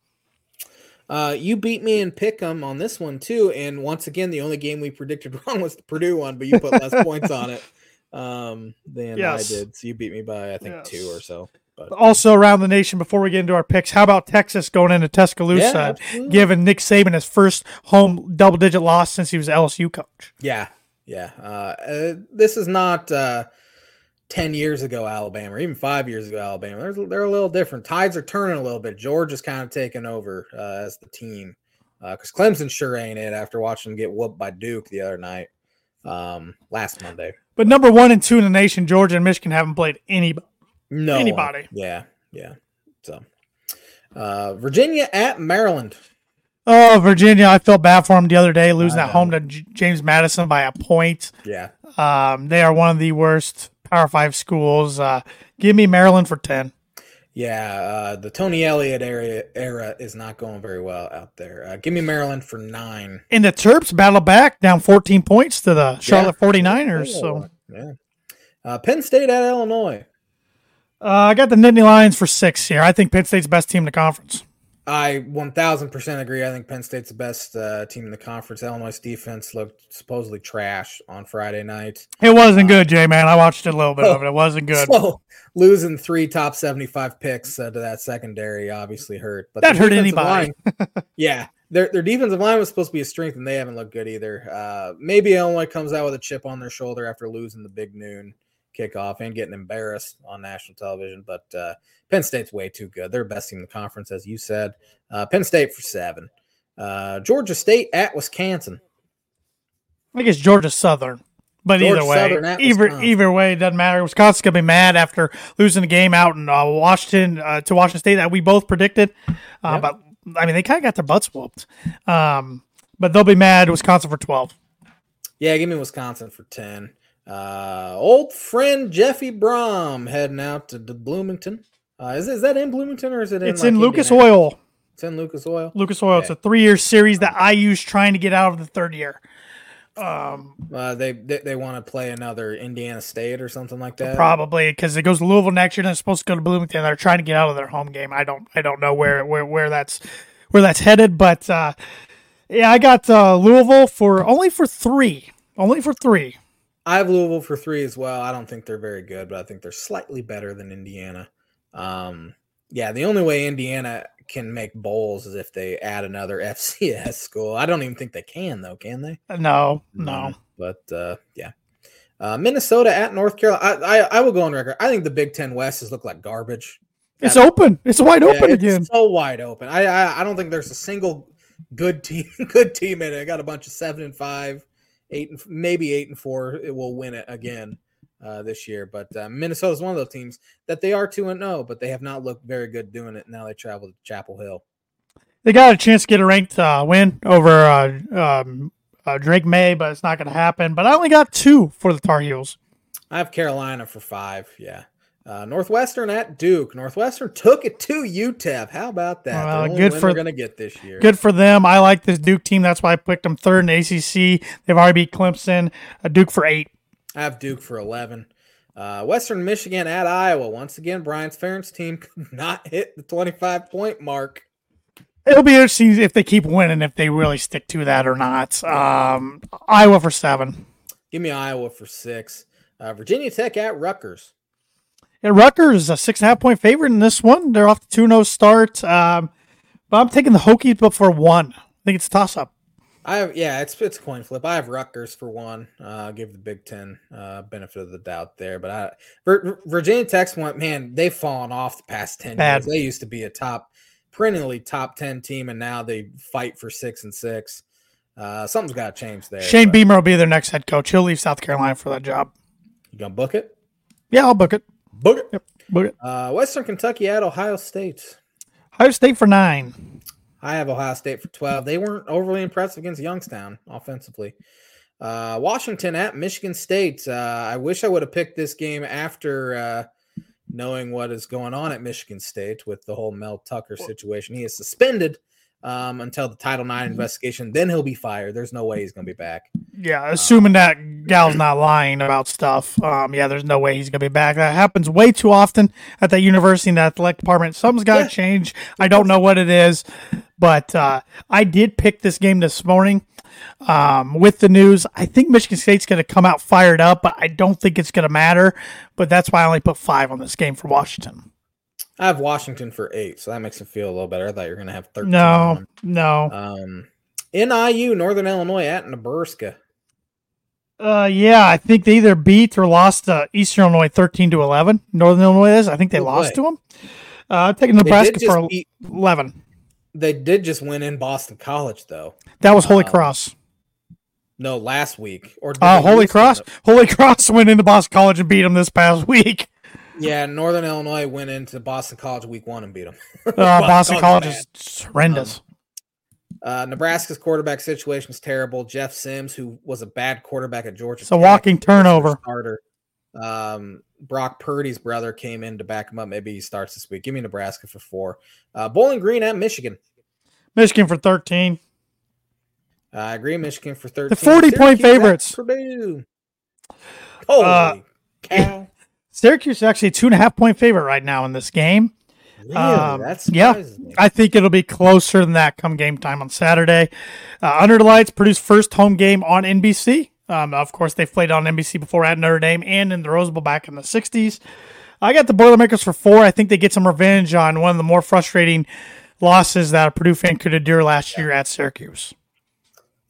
[SPEAKER 2] Uh, you beat me in Pick'em on this one too, and once again, the only game we predicted wrong was the Purdue one, but you put less points on it um, than
[SPEAKER 1] Yes.
[SPEAKER 2] I did. So you beat me by I think
[SPEAKER 1] Yes.
[SPEAKER 2] two or so. But
[SPEAKER 1] Also, around the nation, before we get into our picks, how about Texas going into Tuscaloosa,
[SPEAKER 2] Yeah,
[SPEAKER 1] giving Nick Saban his first home double-digit loss since he was LSU coach?
[SPEAKER 2] yeah, yeah. Uh, uh, this is not uh, ten years ago Alabama, or even five years ago Alabama. They're they're a little different. Tides are turning a little bit. Georgia's kind of taking over uh, as the team because Clemson sure ain't it after watching them get whooped by Duke the other night, um, last Monday.
[SPEAKER 1] But number one and two in the nation, Georgia and Michigan haven't played anybody.
[SPEAKER 2] No one. Yeah, yeah. So, uh, Virginia at Maryland.
[SPEAKER 1] Oh, Virginia! I felt bad for them the other day, losing at home to J- James Madison by a point.
[SPEAKER 2] Yeah,
[SPEAKER 1] Um, they are one of the worst Power Five schools. Uh, give me Maryland for ten.
[SPEAKER 2] yeah. Uh, the Tony Elliott era era is not going very well out there. Uh, give me Maryland for nine.
[SPEAKER 1] And the Terps battle back, down 14 points to the Charlotte 49ers. So
[SPEAKER 2] yeah. Uh, Penn State at Illinois.
[SPEAKER 1] Uh, I got the Nittany Lions for six here. I think Penn State's best team in the conference.
[SPEAKER 2] I 1000% agree. I think Penn State's the best uh, team in the conference. Illinois' defense looked supposedly trash on Friday night.
[SPEAKER 1] It wasn't good, Jay, man. I watched a little bit of it. It wasn't good.
[SPEAKER 2] So losing three top 75 picks uh, to that secondary obviously hurt. But
[SPEAKER 1] That hurt anybody.
[SPEAKER 2] line- yeah. Their, their defensive line was supposed to be a strength, and they haven't looked good either. Uh, maybe Illinois comes out with a chip on their shoulder after losing the big noon kickoff and getting embarrassed on national television. But uh, Penn State's way too good. They're best team in the conference, as you said. Uh, Penn State for seven. Uh, Georgia State at Wisconsin.
[SPEAKER 1] I guess Georgia Southern. But
[SPEAKER 2] Georgia
[SPEAKER 1] either way, either, either way, it doesn't matter. Wisconsin's gonna be mad after losing the game out in uh, Washington uh, to Washington State that we both predicted. Uh,
[SPEAKER 2] Yep.
[SPEAKER 1] But I mean, they kind of got their butts whooped. Um, but they'll be mad. Wisconsin for twelve.
[SPEAKER 2] Yeah, give me Wisconsin for 10. Uh, old friend Jeffy Brohm heading out to, to Bloomington. Uh, is, is that in Bloomington or is it in
[SPEAKER 1] It's
[SPEAKER 2] like,
[SPEAKER 1] in Lucas
[SPEAKER 2] Indiana?
[SPEAKER 1] Oil.
[SPEAKER 2] It's in Lucas Oil.
[SPEAKER 1] Lucas Oil. It's a three-year series that IU's trying to get out of the third year. Um,
[SPEAKER 2] Uh, they they, they want to play another Indiana State or something like that.
[SPEAKER 1] probably because it goes to Louisville next year, and it's supposed to go to Bloomington. They're trying to get out of their home game. I don't, I don't know where where where that's where that's headed, but uh, yeah, I got uh, Louisville for only for three, only for three.
[SPEAKER 2] I have Louisville for three as well. I don't think they're very good, but I think they're slightly better than Indiana. Um, yeah, the only way Indiana can make bowls is if they add another FCS school. I don't even think they can though, can they?
[SPEAKER 1] No, no.
[SPEAKER 2] But uh, yeah, uh, Minnesota at North Carolina. I, I I will go on record. I think the Big Ten West has looked like garbage.
[SPEAKER 1] It's open. It's wide
[SPEAKER 2] Yeah,
[SPEAKER 1] open
[SPEAKER 2] it's
[SPEAKER 1] again.
[SPEAKER 2] So wide open. I, I I don't think there's a single good team good team in it. I got a bunch of seven and five, eight and maybe eight and four. It will win it again uh, this year. But uh, Minnesota is one of those teams that they are two and zero, but they have not looked very good doing it. Now they travel to Chapel Hill.
[SPEAKER 1] They got a chance to get a ranked uh, win over uh, um, uh, Drake Maye, but it's not going to happen. But I only got two for the Tar Heels.
[SPEAKER 2] I have Carolina for five. Yeah. Uh, Northwestern at Duke. Northwestern took it to UTEP. How about that?
[SPEAKER 1] Well, good for-
[SPEAKER 2] going to get this year.
[SPEAKER 1] Good for them. I like this Duke team. That's why I picked them third in the ACC. They've already beat Clemson. A Duke for eight.
[SPEAKER 2] I have Duke for 11. Uh, Western Michigan at Iowa. Once again, Brian Ferentz team could not hit the 25 point mark.
[SPEAKER 1] It'll be interesting if they keep winning, if they really stick to that or not. Um, Iowa for seven.
[SPEAKER 2] Give me Iowa for six. Uh, Virginia Tech at Rutgers.
[SPEAKER 1] And Rutgers a six and a half point favorite in this one. They're off the two 0 start. Um, but I'm taking the Hokies, but for one. I think it's a toss up.
[SPEAKER 2] I have, yeah, it's it's a coin flip. I have Rutgers for one. Uh, I'll give the Big Ten uh, benefit of the doubt there, but I Virginia Tech's went man. They've fallen off the past ten
[SPEAKER 1] Bad.
[SPEAKER 2] years. They used to be a top, perennially top ten team, and now they fight for six and six. Uh, something's got to change there.
[SPEAKER 1] Shane
[SPEAKER 2] but
[SPEAKER 1] Beamer will be their next head coach. He'll leave South Carolina for that job.
[SPEAKER 2] you gonna book it?
[SPEAKER 1] Yeah, I'll book it.
[SPEAKER 2] Book it.
[SPEAKER 1] Yep, book it.
[SPEAKER 2] Uh, Western Kentucky at Ohio State.
[SPEAKER 1] Ohio State for nine.
[SPEAKER 2] I have Ohio State for 12. They weren't overly impressive against Youngstown offensively. Uh, Washington at Michigan State. Uh, I wish I would have picked this game after uh, knowing what is going on at Michigan State with the whole Mel Tucker situation. He is suspended um, until the Title IX investigation. Then he'll be fired. There's no way he's going to be back.
[SPEAKER 1] Yeah, assuming that gal's not lying about stuff. Um, yeah, there's no way he's gonna be back. That happens way too often at that university and athletic department. Something's got to
[SPEAKER 2] Yeah.
[SPEAKER 1] change. I don't know what it is, but uh, I did pick this game this morning. Um, with the news, I think Michigan State's going to come out fired up, but I don't think it's going to matter. But that's why I only put five on this game for Washington.
[SPEAKER 2] I have Washington for eight, so that makes it feel a little better. I thought you were going to have 13.
[SPEAKER 1] No, no.
[SPEAKER 2] Um, NIU, Northern Illinois at Nebraska.
[SPEAKER 1] Uh, yeah, I think they either beat or lost to Eastern Illinois thirteen to eleven. Northern Illinois is. I think they
[SPEAKER 2] Good
[SPEAKER 1] lost
[SPEAKER 2] way.
[SPEAKER 1] to them. Uh, I'm taking Nebraska for
[SPEAKER 2] beat-
[SPEAKER 1] eleven.
[SPEAKER 2] They did just win in Boston College, though.
[SPEAKER 1] That was Holy
[SPEAKER 2] Um,
[SPEAKER 1] Cross.
[SPEAKER 2] No, last week. Or
[SPEAKER 1] Oh, Holy Cross! Holy Cross went into Boston College and beat them this past week.
[SPEAKER 2] Yeah, Northern Illinois went into Boston College week one and beat them.
[SPEAKER 1] Uh, Boston College is horrendous.
[SPEAKER 2] Uh, Nebraska's quarterback situation is terrible. Jeff Sims, who was a bad quarterback at Georgia,
[SPEAKER 1] It's a walking turnover.
[SPEAKER 2] Starter. Um, Brock Purdy's brother came in to back him up. Maybe he starts this week. Give me Nebraska for four. Uh, Bowling Green at Michigan.
[SPEAKER 1] Michigan for thirteen.
[SPEAKER 2] Uh, I agree. Michigan for thirteen.
[SPEAKER 1] The 40 point favorites.
[SPEAKER 2] Purdue. Holy
[SPEAKER 1] Uh,
[SPEAKER 2] cow!
[SPEAKER 1] Syracuse is actually a two and a half point favorite right now in this game.
[SPEAKER 2] Really?
[SPEAKER 1] um,
[SPEAKER 2] That's
[SPEAKER 1] yeah.
[SPEAKER 2] me.
[SPEAKER 1] I think it'll be closer than that come game time on Saturday. Uh, Under the Lights Purdue's first home game on NBC. Um, of course, they've played on NBC before at Notre Dame and in the Rose Bowl back in the 60s. I got the Boilermakers for four. I think they get some revenge on one of the more frustrating losses that a Purdue fan could endure last year at Syracuse.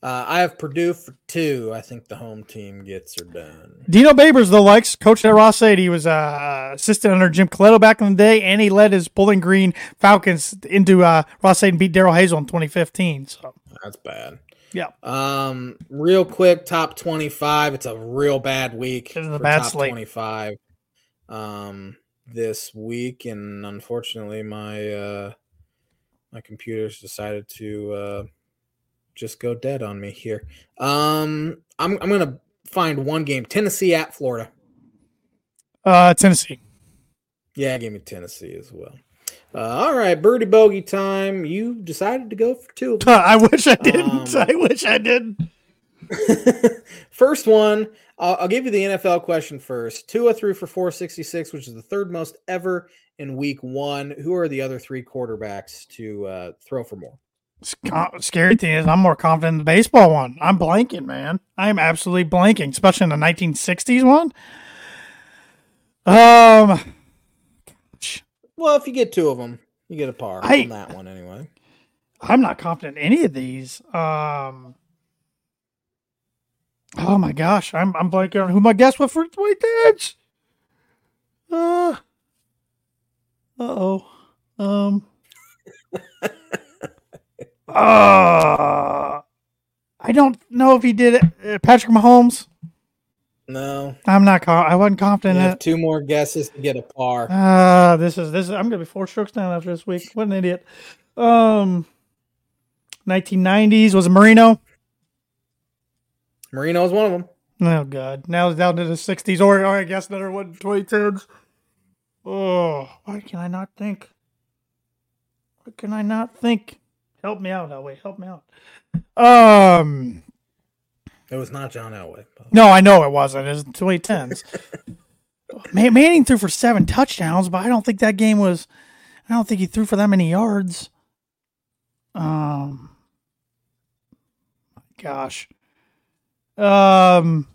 [SPEAKER 2] Uh, I have Purdue for two. I think the home team gets her done.
[SPEAKER 1] Dino Babers, though, likes coach at Ross-Ade. He was uh, assistant under Jim Colletto back in the day, and he led his Bowling Green Falcons into uh, Ross-Ade and beat Darrell Hazell in 2015. So,
[SPEAKER 2] That's bad.
[SPEAKER 1] yeah.
[SPEAKER 2] Um, real quick, top twenty-five. It's a real bad week
[SPEAKER 1] This is a bad
[SPEAKER 2] top
[SPEAKER 1] slate.
[SPEAKER 2] twenty-five. Um, this week, and unfortunately, my uh, my computer's decided to uh, just go dead on me here. Um, I'm I'm gonna find one game: Tennessee at Florida.
[SPEAKER 1] Uh, Tennessee.
[SPEAKER 2] Yeah, give me Tennessee as well. Uh, all right, birdie bogey time. You decided to go for two.
[SPEAKER 1] I wish I didn't.
[SPEAKER 2] Um,
[SPEAKER 1] I wish I didn't.
[SPEAKER 2] first one, I'll, I'll give you the NFL question first. Tua threw for 466, which is the third most ever in week one. Who are the other three quarterbacks to uh, throw for more?
[SPEAKER 1] Sc- Scary thing is, I'm more confident in the baseball one. I'm blanking, man. I'm absolutely blanking, especially in the 1960s one. Um,
[SPEAKER 2] Well, if you get two of them, you get a par
[SPEAKER 1] I-
[SPEAKER 2] on that one anyway.
[SPEAKER 1] I'm not confident in any of these. Um, oh my gosh, I'm I'm blanking on who my guess was for twenty thirds. Uh, uh oh. Um. Uh, I don't know if he did it. Uh, Patrick Mahomes.
[SPEAKER 2] No,
[SPEAKER 1] I'm not. I wasn't confident in
[SPEAKER 2] have two more guesses to get a par.
[SPEAKER 1] Uh, this is this is. I'm gonna be four strokes down after this week. What an idiot. Um, 1990s was it Marino.
[SPEAKER 2] Marino is one of them.
[SPEAKER 1] Oh god. Now it's down to the sixties or, or I guess another one twenty tens. Oh, why can I not think? Why can I not think? Help me out, Elway. Help me out. Um
[SPEAKER 2] It was not John Elway.
[SPEAKER 1] No, I know it wasn't. It was twenty tens. Man, Manning threw for seven touchdowns, but I don't think that game was I don't think he threw for that many yards. Um gosh. Um,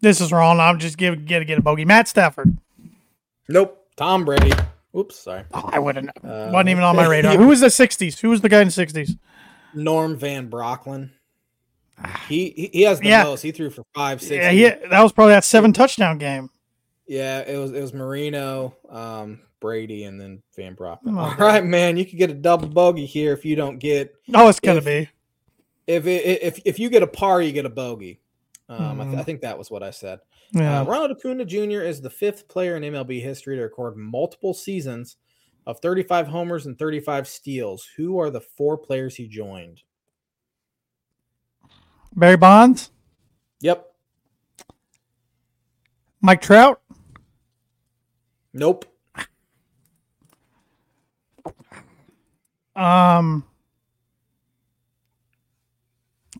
[SPEAKER 1] this is wrong. I'm just giving get get a bogey. Matt Stafford.
[SPEAKER 2] Nope. Tom Brady. Oops, sorry.
[SPEAKER 1] Oh, I wouldn't.
[SPEAKER 2] Uh,
[SPEAKER 1] wasn't even on my radar. Who was the '60s? Who was the guy in the '60s?
[SPEAKER 2] Norm Van Brocklin. He he, he has the
[SPEAKER 1] Yeah.
[SPEAKER 2] most. He threw for five, six.
[SPEAKER 1] Yeah, yeah, that was probably that seven touchdown game.
[SPEAKER 2] Yeah, it was it was Marino, um, Brady, and then Van Brocklin.
[SPEAKER 1] Oh,
[SPEAKER 2] All right, man, you could get a double bogey here if you don't get
[SPEAKER 1] Oh, it's gonna
[SPEAKER 2] If-
[SPEAKER 1] be.
[SPEAKER 2] if it, if if you get a par, you get a bogey. Um, I, th-. I think that was what I said.
[SPEAKER 1] Yeah.
[SPEAKER 2] Uh, Ronald Acuna Jr. is the fifth player in MLB history to record multiple seasons of 35 homers and 35 steals. Who are the four players he joined?
[SPEAKER 1] Barry Bonds,
[SPEAKER 2] Yep.
[SPEAKER 1] Mike Trout,
[SPEAKER 2] Nope.
[SPEAKER 1] um,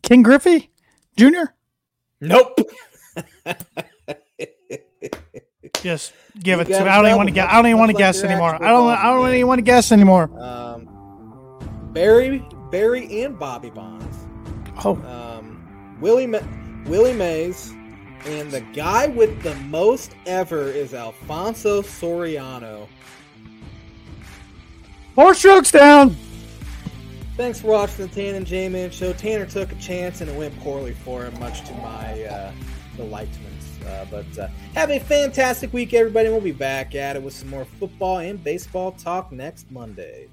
[SPEAKER 1] Ken Griffey Jr.
[SPEAKER 2] Nope.
[SPEAKER 1] Just give
[SPEAKER 2] You
[SPEAKER 1] it to me. I don't even want to guess. I don't even want to
[SPEAKER 2] like
[SPEAKER 1] guess anymore. I don't. I don't even want to guess anymore.
[SPEAKER 2] um, Barry, Barry, and Bobby Bonds.
[SPEAKER 1] Oh,
[SPEAKER 2] Um, Willie, Ma- Willie Mays, and the guy with the most ever is Alfonso Soriano.
[SPEAKER 1] four strokes down.
[SPEAKER 2] Thanks for watching the Tan and J Man show. Tanner took a chance and it went poorly for him, much to my uh, delightments. Uh, but uh, have a fantastic week, everybody. We'll be back at it with some more football and baseball talk next Monday.